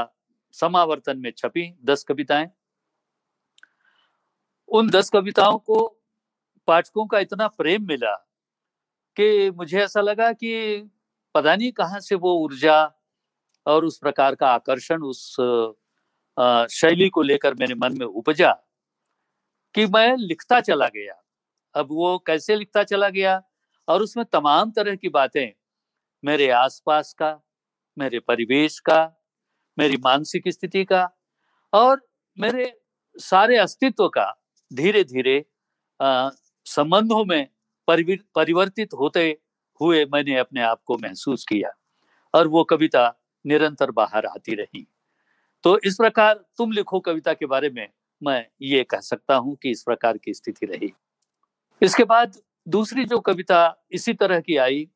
समावर्तन में छपी, दस कविताएँ। उन दस कविताओं को पाठकों का इतना प्रेम मिला कि मुझे ऐसा लगा कि पता नहीं कहाँ से वो ऊर्जा और उस प्रकार का आकर्षण उस शैली को लेकर मेरे मन में उपजा कि मैं लिखता चला गया। अब वो कैसे लिखता चला गया? और उसमें तमाम तरह की बातें, मेरे आसपास का, मेरे परिवेश का, मेरी मानसिक स्थिति का और मेरे सारे अस्तित्व का धीरे धीरे संबंधों में परिवर्तित होते हुए मैंने अपने आप को महसूस किया और वो कविता निरंतर बाहर आती रही। तो इस प्रकार तुम लिखो कविता के बारे में मैं ये कह सकता हूँ कि इस प्रकार की स्थिति रही। इसके बाद दूसरी जो कविता इसी तरह की आई,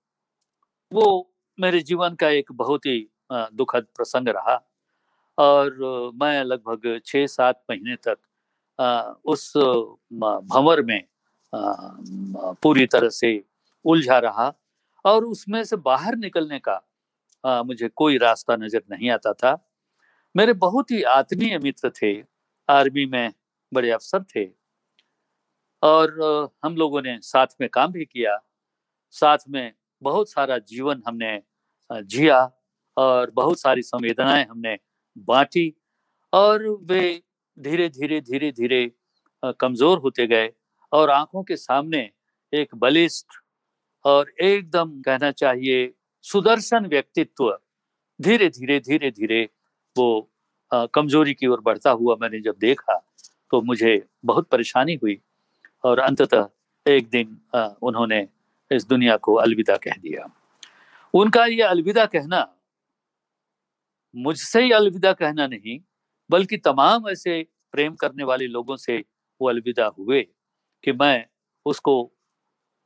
वो मेरे जीवन का एक बहुत ही दुखद प्रसंग रहा और मैं लगभग छः सात महीने तक उस भंवर में पूरी तरह से उलझा रहा और उसमें से बाहर निकलने का आ, मुझे कोई रास्ता नज़र नहीं आता था। मेरे बहुत ही आत्मीय मित्र थे आर्मी में बड़े अफसर थे और हम लोगों ने साथ में काम भी किया। साथ में बहुत सारा जीवन हमने जिया और बहुत सारी संवेदनाएँ हमने बांटी और वे धीरे धीरे धीरे धीरे कमज़ोर होते गए। और आँखों के सामने एक बलिष्ठ और एकदम कहना चाहिए सुदर्शन व्यक्तित्व धीरे धीरे धीरे धीरे वो कमज़ोरी की ओर बढ़ता हुआ मैंने जब देखा तो मुझे बहुत परेशानी हुई और अंततः एक दिन उन्होंने इस दुनिया को अलविदा कह दिया। उनका ये अलविदा कहना मुझसे ही अलविदा कहना नहीं, बल्कि तमाम ऐसे प्रेम करने वाले लोगों से वो अलविदा हुए। कि मैं उसको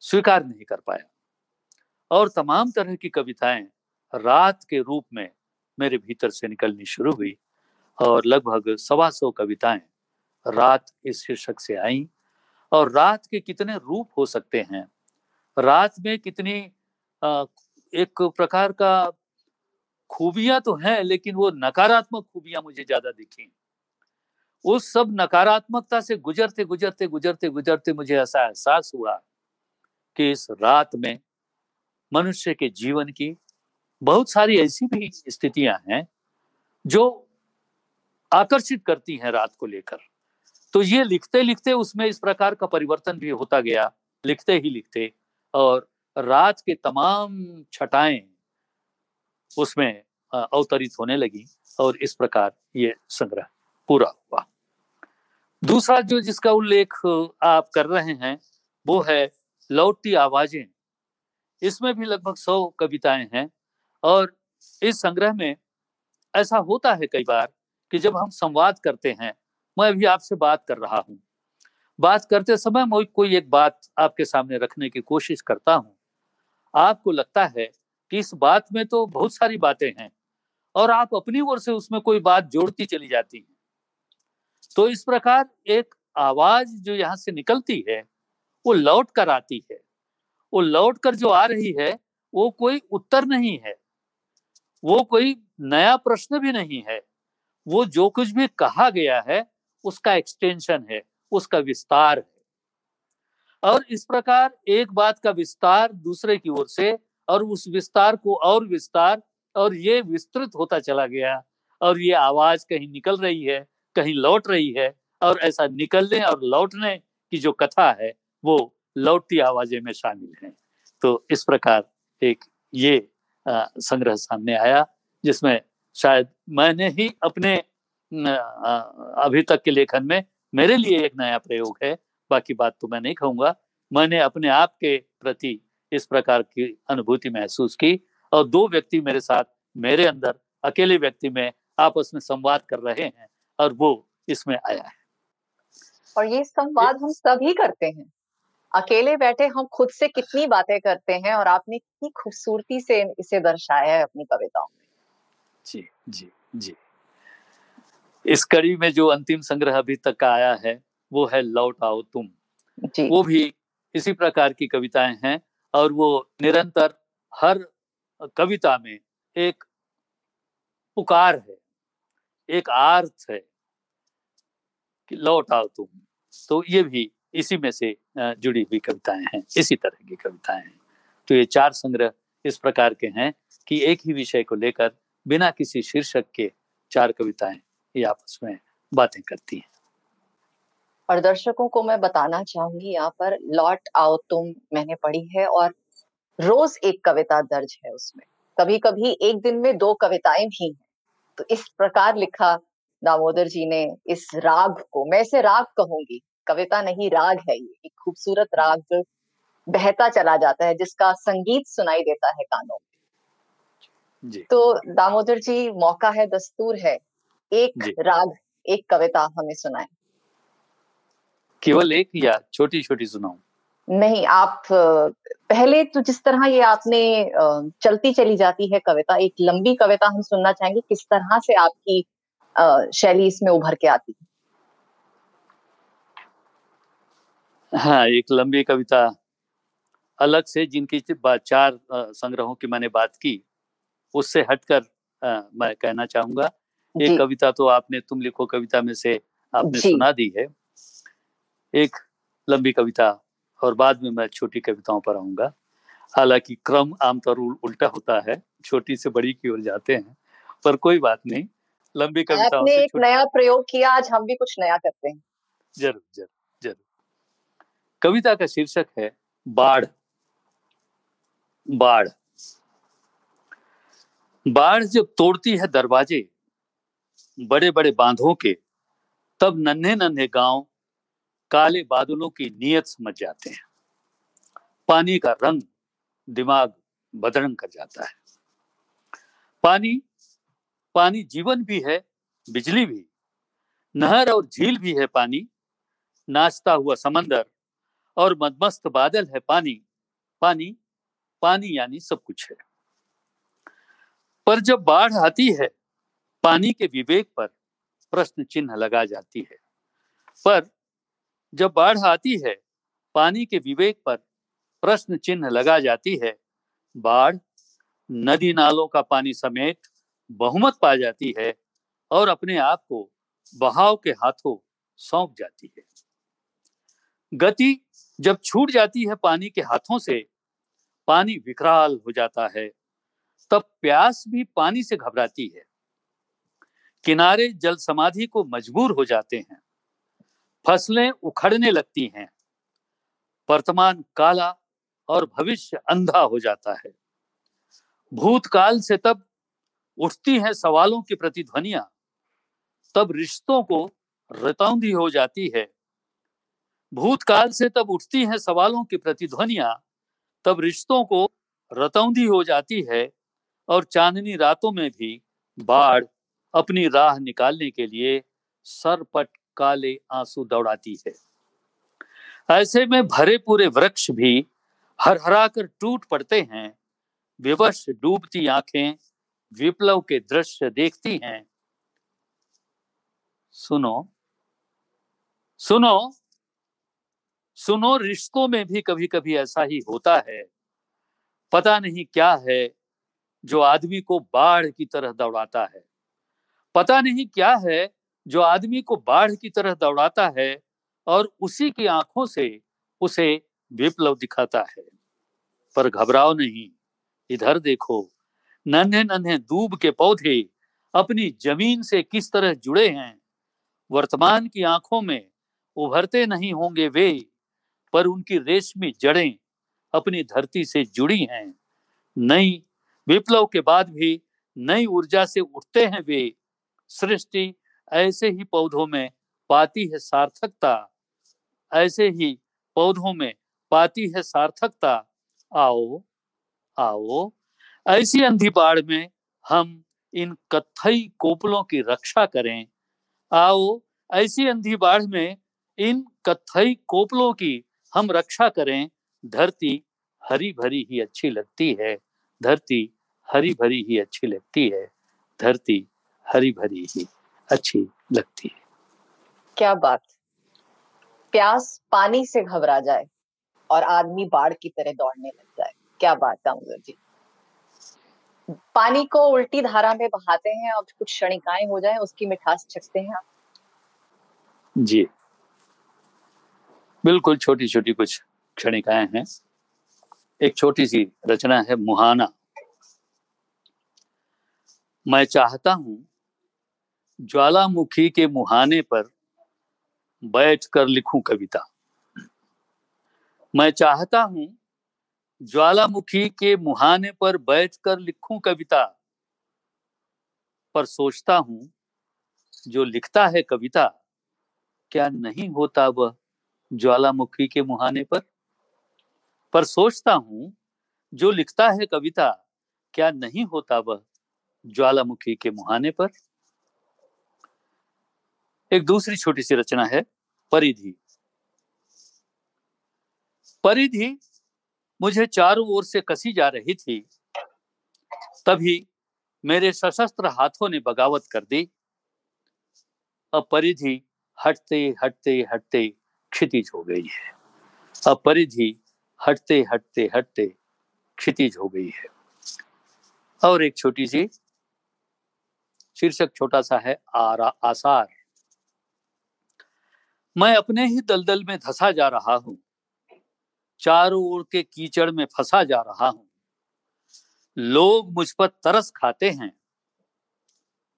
स्वीकार नहीं कर पाया। और तमाम तरह की कविताएँ रात के रूप में मेरे भीतर से निकलनी शुरू हुई और लगभग सवा सौ कविताएँ रात इस शीर्षक से आई। और रात के कितने रूप हो सकते हैं? रात में कितनी एक प्रकार का खूबियाँ तो हैं, लेकिन वो नकारात्मक खूबियाँ मुझे ज़्यादा दिखी। उस सब नकारात्मकता से गुजरते गुजरते गुजरते गुजरते मुझे ऐसा एहसास हुआ कि इस रात में मनुष्य के जीवन की बहुत सारी ऐसी भी स्थितियाँ हैं जो आकर्षित करती हैं रात को लेकर। तो ये लिखते लिखते उसमें इस प्रकार का परिवर्तन भी होता गया, लिखते ही लिखते, और रात के तमाम छटाएँ उसमें अवतरित होने लगी और इस प्रकार ये संग्रह। पूरा हुआ। दूसरा जो जिसका उल्लेख आप कर रहे हैं, वो है लौटती आवाज़ें। इसमें भी लगभग सौ कविताएँ हैं और इस संग्रह में ऐसा होता है कई बार कि जब हम संवाद करते हैं, मैं अभी आपसे बात कर रहा हूँ। बात करते समय मैं कोई एक बात आपके सामने रखने की कोशिश करता हूँ। आपको लगता है कि इस बात में तो बहुत सारी बातें हैं और आप अपनी ओर से उसमें कोई बात जोड़ती चली जाती हैं। तो इस प्रकार एक आवाज़ जो यहाँ से निकलती है, वो लौट कर आती है। वो लौट कर जो आ रही है, वो कोई उत्तर नहीं है। वो कोई नया प्रश्न भी नहीं है। वो जो कुछ भी कहा गया है, उसका एक्सटेंशन है, उसका विस्तार है। और इस प्रकार एक बात का विस्तार दूसरे की ओर से और उस विस्तार को और विस्तार और ये विस्तृत होता चला गया और ये आवाज़ कहीं निकल रही है कहीं लौट रही है और ऐसा निकलने और लौटने की जो कथा है, वो लौटती आवाज़ें में शामिल है। तो इस प्रकार एक ये संग्रह सामने आया, जिसमें शायद मैंने ही अपने अभी तक के लेखन में मेरे लिए एक नया प्रयोग है, बाकी बात तो मैं नहीं कहूँगा। मैंने अपने आप के प्रति इस प्रकार की अनुभूति महसूस की और दो व्यक्ति मेरे साथ मेरे अंदर, अकेले व्यक्ति में आपस में संवाद कर रहे हैं। और वो इसमें आया है। और ये संवाद हम सभी करते हैं। अकेले बैठे हम खुद से कितनी बातें करते हैं और आपने कितनी खूबसूरती से इसे दर्शाया है अपनी कविताओं में। जी जी जी। इस कड़ी में जो अंतिम संग्रह अभी तक का आया है वो है लौट आओ तुम। जी। वो भी इसी प्रकार की कविताएँ हैं और वो निरंतर हर कविता में एक पुकार है। एक आर्थ है कि लौट आओ तुम। तो ये भी इसी में से जुड़ी हुई कविताएँ हैं, इसी तरह की कविताएँ हैं। तो ये चार संग्रह इस प्रकार के हैं कि एक ही विषय को लेकर बिना किसी शीर्षक के चार कविताएँ ये आपस में बातें करती हैं। और दर्शकों को मैं बताना चाहूँगी, यहाँ पर लौट आओ तुम मैंने पढ़ी है और रोज एक कविता दर्ज है उसमें। कभी कभी एक दिन में दो कविताएँ भी हैं। तो इस प्रकार लिखा दामोदर जी ने इस राग को। मैं इसे राग कहूँगी। कविता नहीं राग है ये। एक खूबसूरत राग जो बहता चला जाता है जिसका संगीत सुनाई देता है कानों में। जी। तो दामोदर जी मौका है दस्तूर है। एक राग एक कविता हमें सुनाए। केवल एक या छोटी छोटी सुनाऊं? नहीं आप पहले तो जिस तरह ये आपने चलती चली जाती है कविता एक लंबी कविता हम सुनना चाहेंगे किस तरह से आपकी शैली इसमें उभर के आती है? हाँ एक लंबी कविता अलग से जिनकी चार संग्रहों की मैंने बात की उससे हटकर मैं कहना चाहूँगा। एक कविता तो आपने तुम लिखो कविता में से आपने सुना दी है। एक लंबी कविता और बाद में मैं छोटी कविताओं पर आऊँगा। हालाँकि क्रम आमतौर उल्टा होता है छोटी से बड़ी की ओर जाते हैं पर कोई बात नहीं लंबी कविताओं आपने एक नया प्रयोग किया आज हम भी कुछ नया करते हैं। ज़रूर ज़रूर ज़रूर। कविता का शीर्षक है बाढ़। बाढ़। बाढ़ जब तोड़ती है दरवाजे बड़े बड़े बांधों के तब नन्हे नन्हे गाँव काले बादलों की नीयत समझ जाते हैं। पानी का रंग दिमाग बदरंग कर जाता है। पानी पानी जीवन भी है, बिजली भी। नहर और झील भी है पानी। नाचता हुआ समंदर और मदमस्त बादल है पानी। पानी पानी यानी सब कुछ है। पर जब बाढ़ आती है, पानी के विवेक पर प्रश्न चिन्ह लगा जाती है। पर जब बाढ़ आती है, पानी के विवेक पर प्रश्न चिन्ह लगा जाती है, बाढ़ नदी नालों का पानी समेत बहुमत पा जाती है और अपने आप को बहाव के हाथों सौंप जाती है। गति जब छूट जाती है पानी के हाथों से, पानी विकराल हो जाता है, तब प्यास भी पानी से घबराती है। किनारे जल समाधि को मजबूर हो जाते हैं। फ़सलें उखड़ने लगती हैं। वर्तमान काला और भविष्य अंधा हो जाता है। भूतकाल से तब उठती हैं सवालों की प्रतिध्वनिया तब रिश्तों को रतौंधी हो जाती है। भूतकाल से तब उठती हैं सवालों की प्रतिध्वनिया तब रिश्तों को रतौंधी हो जाती है और चांदनी रातों में भी बाढ़ अपनी राह निकालने के लिए सरपट काले आँसू दौड़ाती है। ऐसे में भरे पूरे वृक्ष भी हर हरा कर टूट पड़ते हैं, विवश डूबती आँखें विप्लव के दृश्य देखती हैं। सुनो सुनो सुनो, रिश्तों में भी कभी कभी ऐसा ही होता है। पता नहीं क्या है जो आदमी को बाढ़ की तरह दौड़ाता है। पता नहीं क्या है जो आदमी को बाढ़ की तरह दौड़ाता है और उसी की आँखों से उसे विप्लव दिखाता है। पर घबराओ नहीं, इधर देखो, नन्हे नन्हे दूब के पौधे अपनी ज़मीन से किस तरह जुड़े हैं। वर्तमान की आँखों में उभरते नहीं होंगे वे, पर उनकी रेशमी जड़ें अपनी धरती से जुड़ी हैं। नई, विप्लव के बाद भी नई ऊर्जा से उठते हैं वे। सृष्टि ऐसे ही पौधों में पाती है सार्थकता। ऐसे ही पौधों में पाती है सार्थकता। आओ आओ, ऐसी अंधी बाढ़ में हम इन कथई कोपलों की रक्षा करें। आओ, ऐसी अंधी बाढ़ में इन कथई कोपलों की हम रक्षा करें। धरती हरी भरी ही अच्छी लगती है। धरती हरी भरी ही अच्छी लगती है। धरती हरी भरी ही। अच्छी लगती है। क्या बात। प्यास पानी से घबरा जाए और आदमी बाढ़ की तरह दौड़ने लग जाए। क्या बात दामोदर जी। पानी को उल्टी धारा में बहाते हैं और कुछ क्षणिकाएँ हो जाए उसकी मिठास चखते हैं आप। जी। बिल्कुल छोटी छोटी कुछ क्षणिकाएँ हैं। एक छोटी सी रचना है मुहाना। मैं चाहता हूँ ज्वालामुखी के मुहाने पर बैठ कर लिखूं कविता। मैं चाहता हूँ ज्वालामुखी के मुहाने पर बैठ कर लिखूं कविता, पर सोचता हूँ जो लिखता है कविता, क्या नहीं होता वह ज्वालामुखी के मुहाने पर? पर सोचता हूँ जो लिखता है कविता, क्या नहीं होता वह ज्वालामुखी के मुहाने पर? एक दूसरी छोटी सी रचना है, परिधि। परिधि मुझे चारों ओर से कसी जा रही थी, तभी मेरे सशस्त्र हाथों ने बगावत कर दी। अब परिधि हटते हटते हटते क्षितिज हो गई है। अब परिधि हटते हटते हटते क्षितिज हो गई है। और एक छोटी सी, शीर्षक छोटा सा है, आरा आसार। मैं अपने ही दलदल में धसा जा रहा हूँ। चारों ओर के कीचड़ में फंसा जा रहा हूँ। लोग मुझ पर तरस खाते हैं।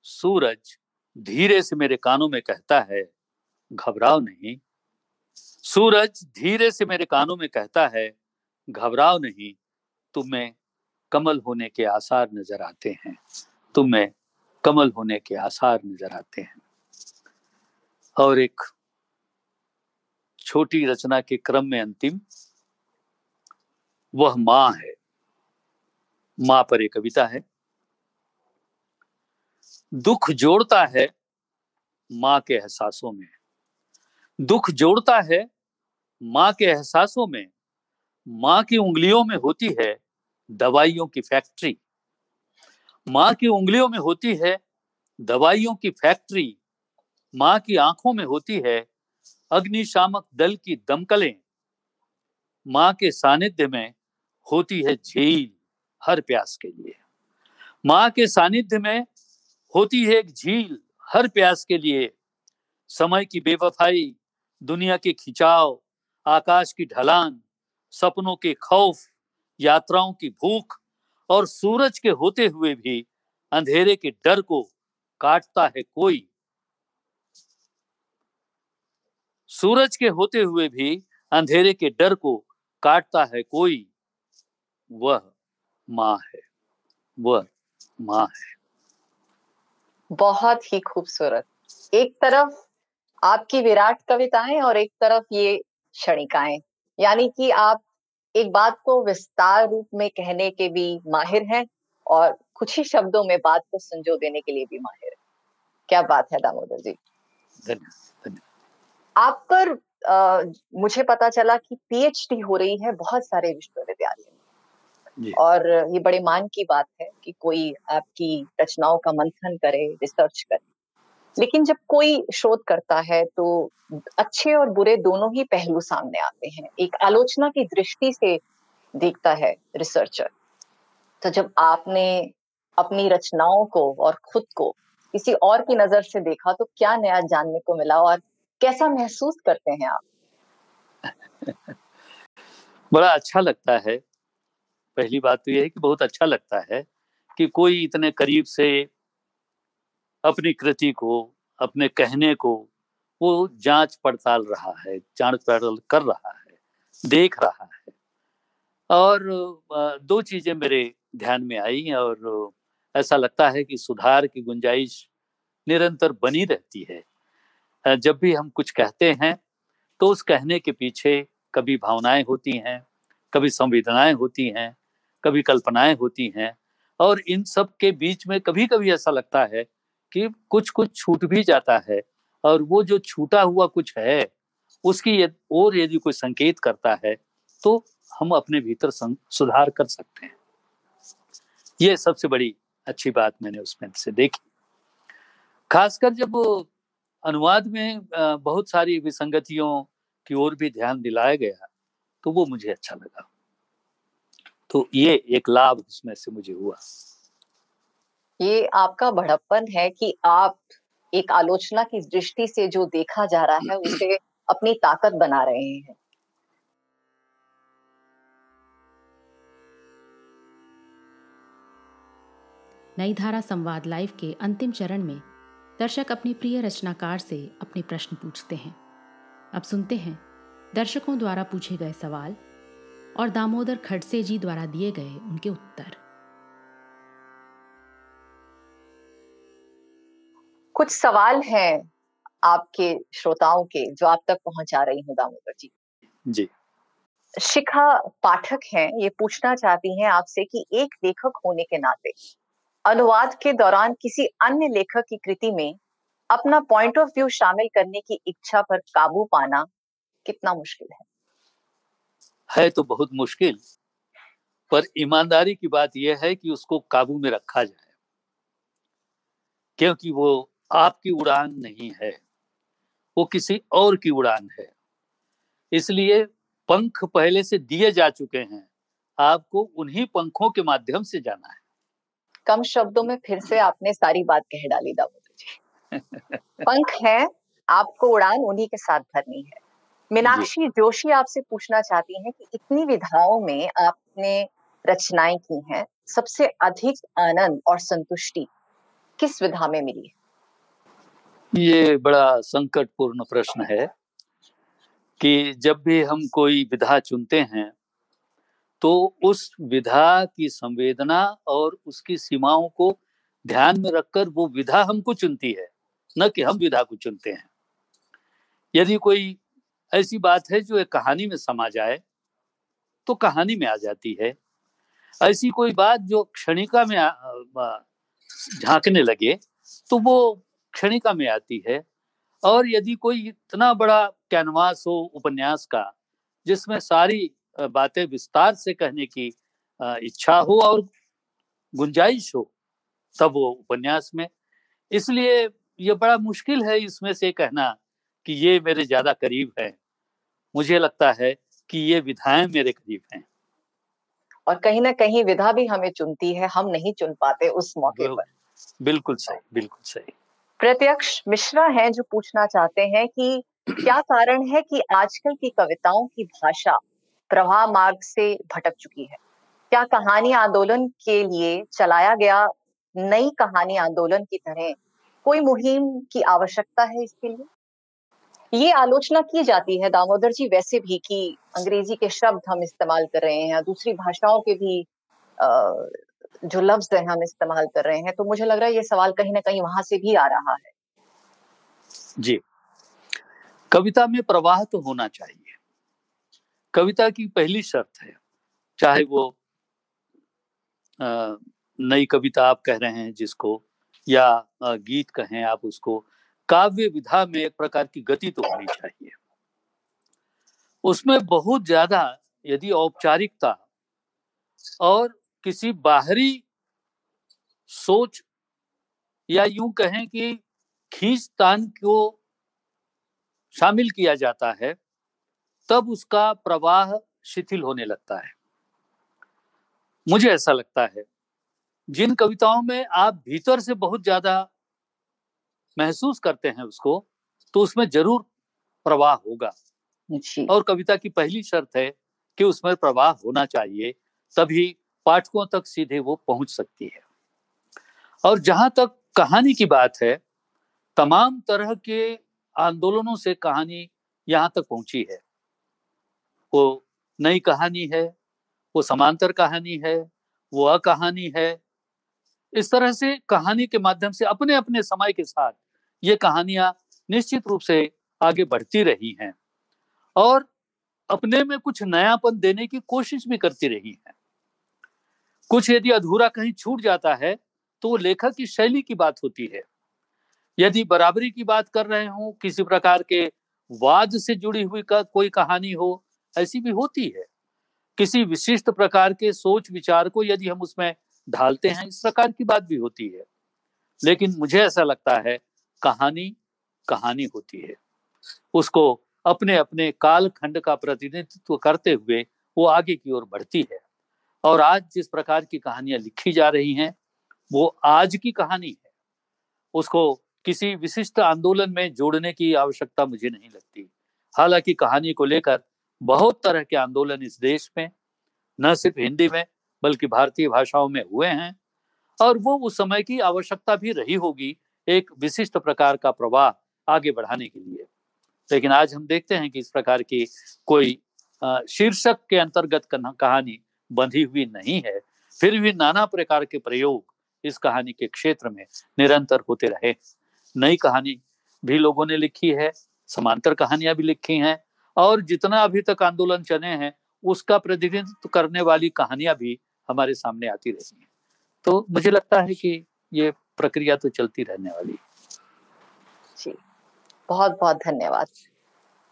सूरज धीरे से मेरे कानों में कहता है, घबराओ नहीं। सूरज धीरे से मेरे कानों में कहता है, घबराओ नहीं, तुम्हें कमल होने के आसार नज़र आते हैं। तुम्हें कमल होने के आसार नज़र आते हैं। और एक छोटी रचना के क्रम में अंतिम, वह माँ है। माँ पर एक कविता है। दुख जोड़ता है माँ के एहसासों में। दुख जोड़ता है माँ के एहसासों में। माँ की उंगलियों में होती है दवाइयों की फैक्ट्री। माँ की उंगलियों में होती है दवाइयों की फैक्ट्री। माँ की आँखों में होती है अग्निशामक दल की दमकलें माँ के सानिध्य में होती है झील हर प्यास के लिए। माँ के सानिध्य में होती है एक झील हर प्यास के लिए। समय की बेवफाई, दुनिया के खिंचाव, आकाश की ढलान, सपनों के खौफ, यात्राओं की भूख और सूरज के होते हुए भी अंधेरे के डर को काटता है कोई। सूरज के होते हुए भी अंधेरे के डर को काटता है कोई। वह माँ है। वह माँ है। बहुत ही खूबसूरत। एक तरफ़ आपकी विराट कविताएँ और एक तरफ़ ये क्षणिकाएँ। यानी कि आप एक बात को विस्तार रूप में कहने के भी माहिर हैं और कुछ ही शब्दों में बात को संजो देने के लिए भी माहिर है। क्या बात है दामोदर जी। आप पर आ, मुझे पता चला कि पीएचडी हो रही है बहुत सारे विश्वविद्यालय में। और ये बड़े मान की बात है कि कोई आपकी रचनाओं का मंथन करे रिसर्च करे। लेकिन जब कोई शोध करता है तो अच्छे और बुरे दोनों ही पहलू सामने आते हैं। एक आलोचना की दृष्टि से देखता है रिसर्चर तो जब आपने अपनी रचनाओं को और खुद को किसी और की नज़र से देखा तो क्या नया जानने को मिला? और कैसा महसूस करते हैं आप? बड़ा अच्छा लगता है। पहली बात तो यह है कि बहुत अच्छा लगता है कि कोई इतने करीब से अपनी कृति को, अपने कहने को, वो जाँच पड़ताल रहा है, जाँच पड़ताल कर रहा है, देख रहा है। और दो चीज़ें मेरे ध्यान में आई और ऐसा लगता है कि सुधार की गुंजाइश निरंतर बनी रहती है। जब भी हम कुछ कहते हैं तो उस कहने के पीछे कभी भावनाएँ होती हैं, कभी संवेदनाएँ होती हैं, कभी कल्पनाएँ होती हैं, और इन सब के बीच में कभी कभी ऐसा लगता है कि कुछ कुछ छूट भी जाता है, और वो जो छूटा हुआ कुछ है, उसकी और यदि कोई संकेत करता है तो हम अपने भीतर सुधार कर सकते हैं। ये सबसे बड़ी अच्छी बात मैंने उसमें से देखी। खासकर जब अनुवाद में बहुत सारी विसंगतियों की ओर भी ध्यान दिलाया गया तो वो मुझे अच्छा लगा। तो ये एक लाभ उसमें से मुझे हुआ। ये आपका बड़प्पन है कि आप एक आलोचना की दृष्टि से जो देखा जा रहा है उसे अपनी ताकत बना रहे हैं। नई धारा संवाद लाइव के अंतिम चरण में दर्शक अपने प्रिय रचनाकार से अपने प्रश्न पूछते हैं। अब सुनते हैं दर्शकों द्वारा पूछे गए सवाल और दामोदर खड़से जी द्वारा दिए गए उनके उत्तर। कुछ सवाल हैं आपके श्रोताओं के जो आप तक पहुँचा रही हूँ दामोदर जी। जी। शिखा पाठक हैं ये पूछना चाहती हैं आपसे कि एक लेखक होने के नाते अनुवाद के दौरान किसी अन्य लेखक की कृति में अपना पॉइंट ऑफ़ व्यू शामिल करने की इच्छा पर काबू पाना कितना मुश्किल है? है तो बहुत मुश्किल, पर ईमानदारी की बात यह है कि उसको काबू में रखा जाए, क्योंकि वो आपकी उड़ान नहीं है, वो किसी और की उड़ान है। इसलिए पंख पहले से दिए जा चुके हैं, आपको उन्हीं पंखों के माध्यम से जाना है। कम शब्दों में फिर से आपने सारी बात कह डाली दामोदर जी। <laughs> पंख है आपको उड़ान उन्हीं के साथ भरनी है। मीनाक्षी जोशी आपसे पूछना चाहती हैं कि इतनी विधाओं में आपने रचनाएँ की हैं सबसे अधिक आनंद और संतुष्टि किस विधा में मिली है? ये बड़ा संकटपूर्ण प्रश्न है कि जब भी हम कोई विधा चुनते हैं तो उस विधा की संवेदना और उसकी सीमाओं को ध्यान में रखकर वो विधा हमको चुनती है, न कि हम विधा को चुनते हैं। यदि कोई ऐसी बात है जो एक कहानी में समा जाए तो कहानी में आ जाती है। ऐसी कोई बात जो क्षणिका में झांकने लगे तो वो क्षणिका में आती है। और यदि कोई इतना बड़ा कैनवास हो उपन्यास का, जिसमें सारी बातें विस्तार से कहने की इच्छा हो और गुंजाइश हो तब वो उपन्यास में। इसलिए ये बड़ा मुश्किल है इसमें से कहना कि ये मेरे ज़्यादा करीब है। मुझे लगता है कि ये विधाएँ मेरे करीब हैं। और कहीं ना कहीं विधा भी हमें चुनती है हम नहीं चुन पाते उस मौके पर। बिल्कुल सही बिल्कुल सही। प्रत्यक्ष मिश्रा हैं जो पूछना चाहते हैं कि क्या कारण है कि आजकल की कविताओं की भाषा प्रवाह मार्ग से भटक चुकी है। क्या कहानी आंदोलन के लिए चलाया गया नई कहानी आंदोलन की तरह कोई मुहिम की आवश्यकता है इसके लिए? ये आलोचना की जाती है, दामोदर जी, वैसे भी कि अंग्रेज़ी के शब्द हम इस्तेमाल कर रहे हैं दूसरी भाषाओं के भी जो लफ्ज है हम इस्तेमाल कर रहे हैं तो मुझे लग रहा है ये सवाल कहीं ना कहीं वहाँ से भी आ रहा है। जी। कविता में प्रवाह तो होना चाहिए। कविता की पहली शर्त है। चाहे वो नई कविता आप कह रहे हैं जिसको, या गीत कहें आप उसको, काव्य विधा में एक प्रकार की गति तो होनी चाहिए। उसमें बहुत ज़्यादा यदि औपचारिकता और किसी बाहरी सोच या यूँ कहें कि खींचतान को शामिल किया जाता है तब उसका प्रवाह शिथिल होने लगता है। मुझे ऐसा लगता है जिन कविताओं में आप भीतर से बहुत ज़्यादा महसूस करते हैं उसको तो उसमें ज़रूर प्रवाह होगा। और कविता की पहली शर्त है कि उसमें प्रवाह होना चाहिए तभी पाठकों तक सीधे वो पहुँच सकती है। और जहाँ तक कहानी की बात है तमाम तरह के आंदोलनों से कहानी यहाँ तक पहुँची है। वो नई कहानी है, वो समांतर कहानी है, वो अकहानी है। इस तरह से कहानी के माध्यम से अपने अपने समय के साथ ये कहानियाँ निश्चित रूप से आगे बढ़ती रही हैं और अपने में कुछ नयापन देने की कोशिश भी करती रही है। कुछ यदि अधूरा कहीं छूट जाता है तो वो लेखक की शैली की बात होती है। यदि बराबरी की बात कर रहे हो, किसी प्रकार के वाद से जुड़ी हुई का, कोई कहानी हो ऐसी भी होती है। किसी विशिष्ट प्रकार के सोच विचार को यदि हम उसमें ढालते हैं, इस प्रकार की बात भी होती है। लेकिन मुझे ऐसा लगता है, कहानी कहानी होती है। उसको अपने अपने कालखंड का प्रतिनिधित्व करते हुए वो आगे की ओर बढ़ती है। और आज जिस प्रकार की कहानियाँ लिखी जा रही हैं, वो आज की कहानी है। उसको किसी विशिष्ट आंदोलन में जोड़ने की आवश्यकता मुझे नहीं लगती। हालाँकि कहानी को लेकर बहुत तरह के आंदोलन इस देश में, न सिर्फ़ हिंदी में, बल्कि भारतीय भाषाओं में हुए हैं। और वो उस समय की आवश्यकता भी रही होगी एक विशिष्ट प्रकार का प्रवाह आगे बढ़ाने के लिए। लेकिन आज हम देखते हैं कि इस प्रकार की कोई शीर्षक के अंतर्गत कहानी बंधी हुई नहीं है। फिर भी नाना प्रकार के प्रयोग इस कहानी के क्षेत्र में निरंतर होते रहे। नई कहानी भी लोगों ने लिखी है, समांतर कहानियाँ भी लिखी हैं। और जितना अभी तक आंदोलन चले हैं, उसका प्रतिनिधित्व करने वाली कहानियाँ भी हमारे सामने आती रही हैं। तो मुझे लगता है कि ये प्रक्रिया तो चलती रहने वाली जी बहुत बहुत धन्यवाद।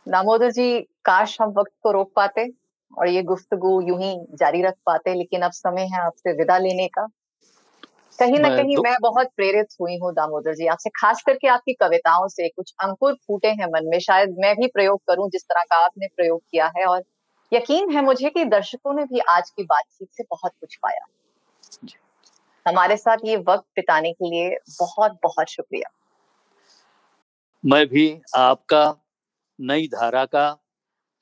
दामोदर जी, काश हम वक्त को रोक पाते और ये गुफ्तगु यूँ ही जारी रख पाते, लेकिन अब समय है आपसे विदा लेने का। कहीं ना कहीं मैं बहुत प्रेरित हुई हूँ दामोदर जी आपसे खास करके आपकी कविताओं से। कुछ अंकुर फूटे हैं मन में शायद मैं भी प्रयोग करूँ जिस तरह का आपने प्रयोग किया है और यकीन है मुझे कि दर्शकों ने भी आज की बातचीत से बहुत कुछ पाया। हमारे साथ ये वक्त बिताने के लिए बहुत बहुत शुक्रिया। मैं भी आपका नई धारा का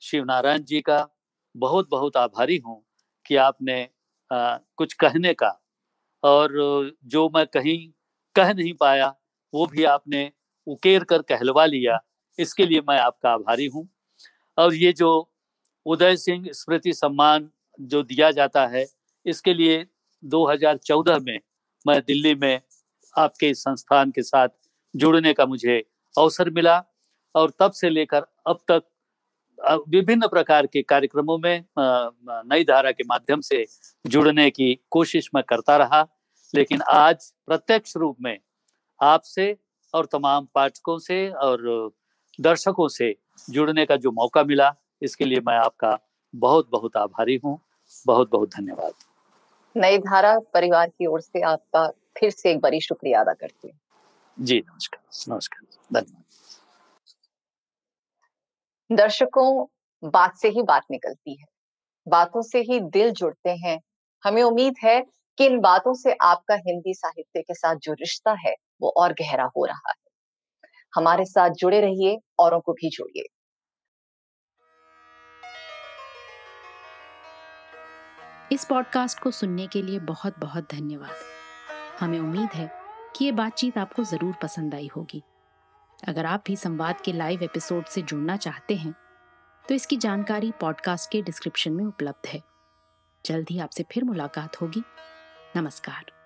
शिव नारायण जी का बहुत बहुत आभारी हूँ कि आपने आ, कुछ कहने का और जो मैं कहीं कह नहीं पाया, वो भी आपने उकेर कर कहलवा लिया। इसके लिए मैं आपका आभारी हूँ। और ये जो उदय सिंह स्मृति सम्मान जो दिया जाता है, इसके लिए 2014 में मैं दिल्ली में आपके संस्थान के साथ जुड़ने का मुझे अवसर मिला और तब से लेकर अब तक विभिन्न प्रकार के कार्यक्रमों में नई धारा के माध्यम से जुड़ने की कोशिश मैं करता रहा लेकिन आज प्रत्यक्ष रूप में आपसे और तमाम पाठकों से और दर्शकों से जुड़ने का जो मौका मिला इसके लिए मैं आपका बहुत बहुत आभारी हूँ। बहुत बहुत धन्यवाद। नई धारा परिवार की ओर से आपका फिर से एक बड़ी शुक्रिया अदा करती हूँ। जी नमस्कार। नमस्कार। धन्यवाद। दर्शकों बात से ही बात निकलती है। बातों से ही दिल जुड़ते हैं। हमें उम्मीद है कि इन बातों से आपका हिंदी साहित्य के साथ जो रिश्ता है, वो और गहरा हो रहा है। हमारे साथ जुड़े रहिए, औरों को भी जोड़िए। इस पॉडकास्ट को सुनने के लिए बहुत बहुत धन्यवाद। हमें उम्मीद है कि ये बातचीत आपको ज़रूर पसंद आई होगी। अगर आप भी संवाद के लाइव एपिसोड से जुड़ना चाहते हैं तो इसकी जानकारी पॉडकास्ट के डिस्क्रिप्शन में उपलब्ध है। जल्द ही आपसे फिर मुलाकात होगी। नमस्कार।